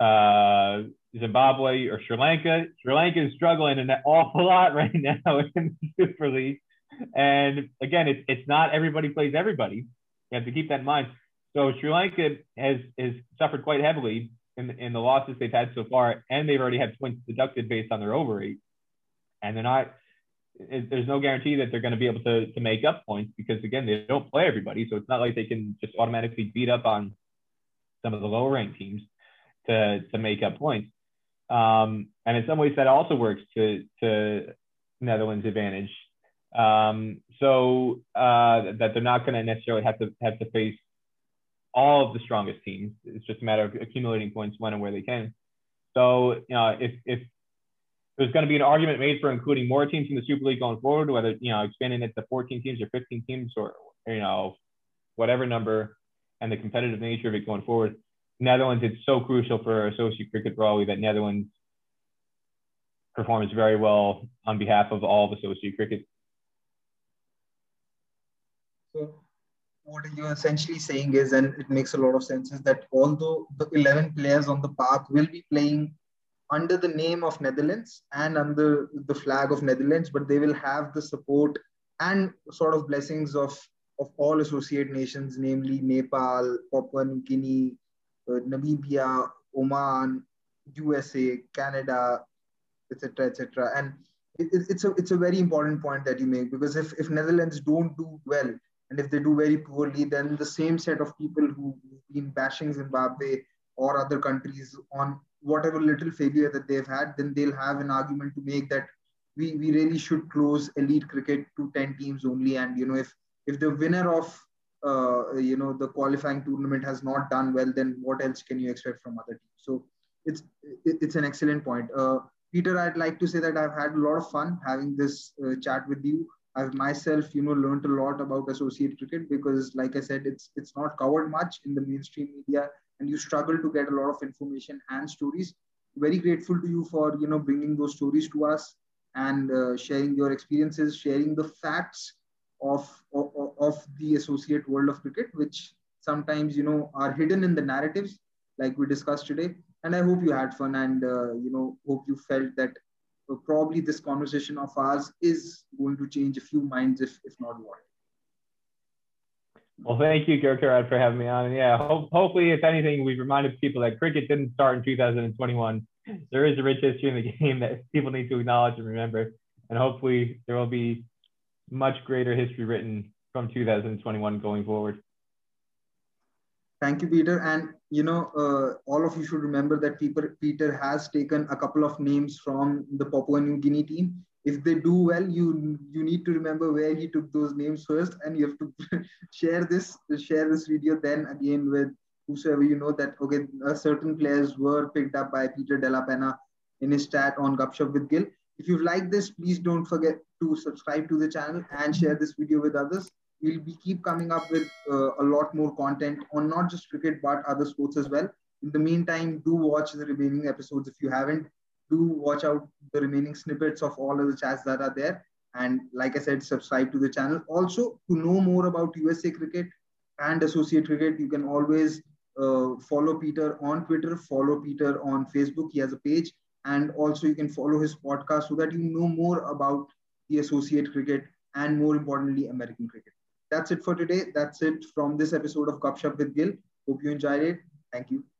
uh, Zimbabwe, or Sri Lanka. Sri Lanka is struggling an awful lot right now in the Super League, and again, it's it's not everybody plays everybody. You have to keep that in mind. So Sri Lanka has has suffered quite heavily in, in the losses they've had so far, and they've already had points deducted based on their over rate, and they're not. It, there's no guarantee that they're going to be able to, to make up points because again they don't play everybody, so it's not like they can just automatically beat up on some of the lower ranked teams to to make up points. Um, and in some ways that also works to to Netherlands' advantage. Um, so uh, that they're not going to necessarily have to have to face all of the strongest teams. It's just a matter of accumulating points when and where they can. So, you know, if if there's going to be an argument made for including more teams in the Super League going forward, whether you know expanding it to 14 teams or 15 teams or you know whatever number, and the competitive nature of it going forward. Netherlands, it's so crucial for associate cricket broadly that Netherlands performs very well on behalf of all of associate cricket. So what you're essentially saying is, and it makes a lot of sense, is that although the 11 players on the park will be playing under the name of Netherlands and under the flag of Netherlands, but they will have the support and sort of blessings of, of all associate nations, namely Nepal, Papua New Guinea, Uh, Namibia, Oman, USA, Canada, etc., etc. And it, it's a it's a very important point that you make because if if Netherlands don't do well and if they do very poorly, then the same set of people who've been bashing Zimbabwe or other countries on whatever little failure that they've had, then they'll have an argument to make that we, we really should close elite cricket to 10 teams only. And, you know, if, if the winner of, uh, you know, the qualifying tournament has not done well, then what else can you expect from other teams? So it's, it's an excellent point. Uh, Peter, I'd like to say that I've had a lot of fun having this uh, chat with you. I've myself, you know, learned a lot about associate cricket because, like I said, it's it's not covered much in the mainstream media and you struggle to get a lot of information and stories very grateful to you for you know bringing those stories to us and uh, sharing your experiences sharing the facts of, of, of the associate world of cricket which sometimes you know are hidden in the narratives like we discussed today and i hope you had fun and uh, you know hope you felt that uh, probably this conversation of ours is going to change a few minds if, if not more well, thank you, Gurkharad, for having me on. And yeah, ho- hopefully, if anything, we've reminded people that cricket didn't start in 2021. There is a rich history in the game that people need to acknowledge and remember. And hopefully, there will be much greater history written from 2021 going forward. Thank you, Peter. And you know, uh, all of you should remember that Peter, Peter has taken a couple of names from the Papua New Guinea team if they do well you you need to remember where he took those names first and you have to share this share this video then again with whosoever you know that okay certain players were picked up by peter della penna in his chat on gupshup with gil if you've liked this please don't forget to subscribe to the channel and share this video with others we'll be keep coming up with uh, a lot more content on not just cricket but other sports as well in the meantime do watch the remaining episodes if you haven't do watch out the remaining snippets of all of the chats that are there. And like I said, subscribe to the channel. Also, to know more about USA cricket and associate cricket, you can always uh, follow Peter on Twitter, follow Peter on Facebook. He has a page. And also, you can follow his podcast so that you know more about the associate cricket and more importantly, American cricket. That's it for today. That's it from this episode of Gupshup with Gil. Hope you enjoyed it. Thank you.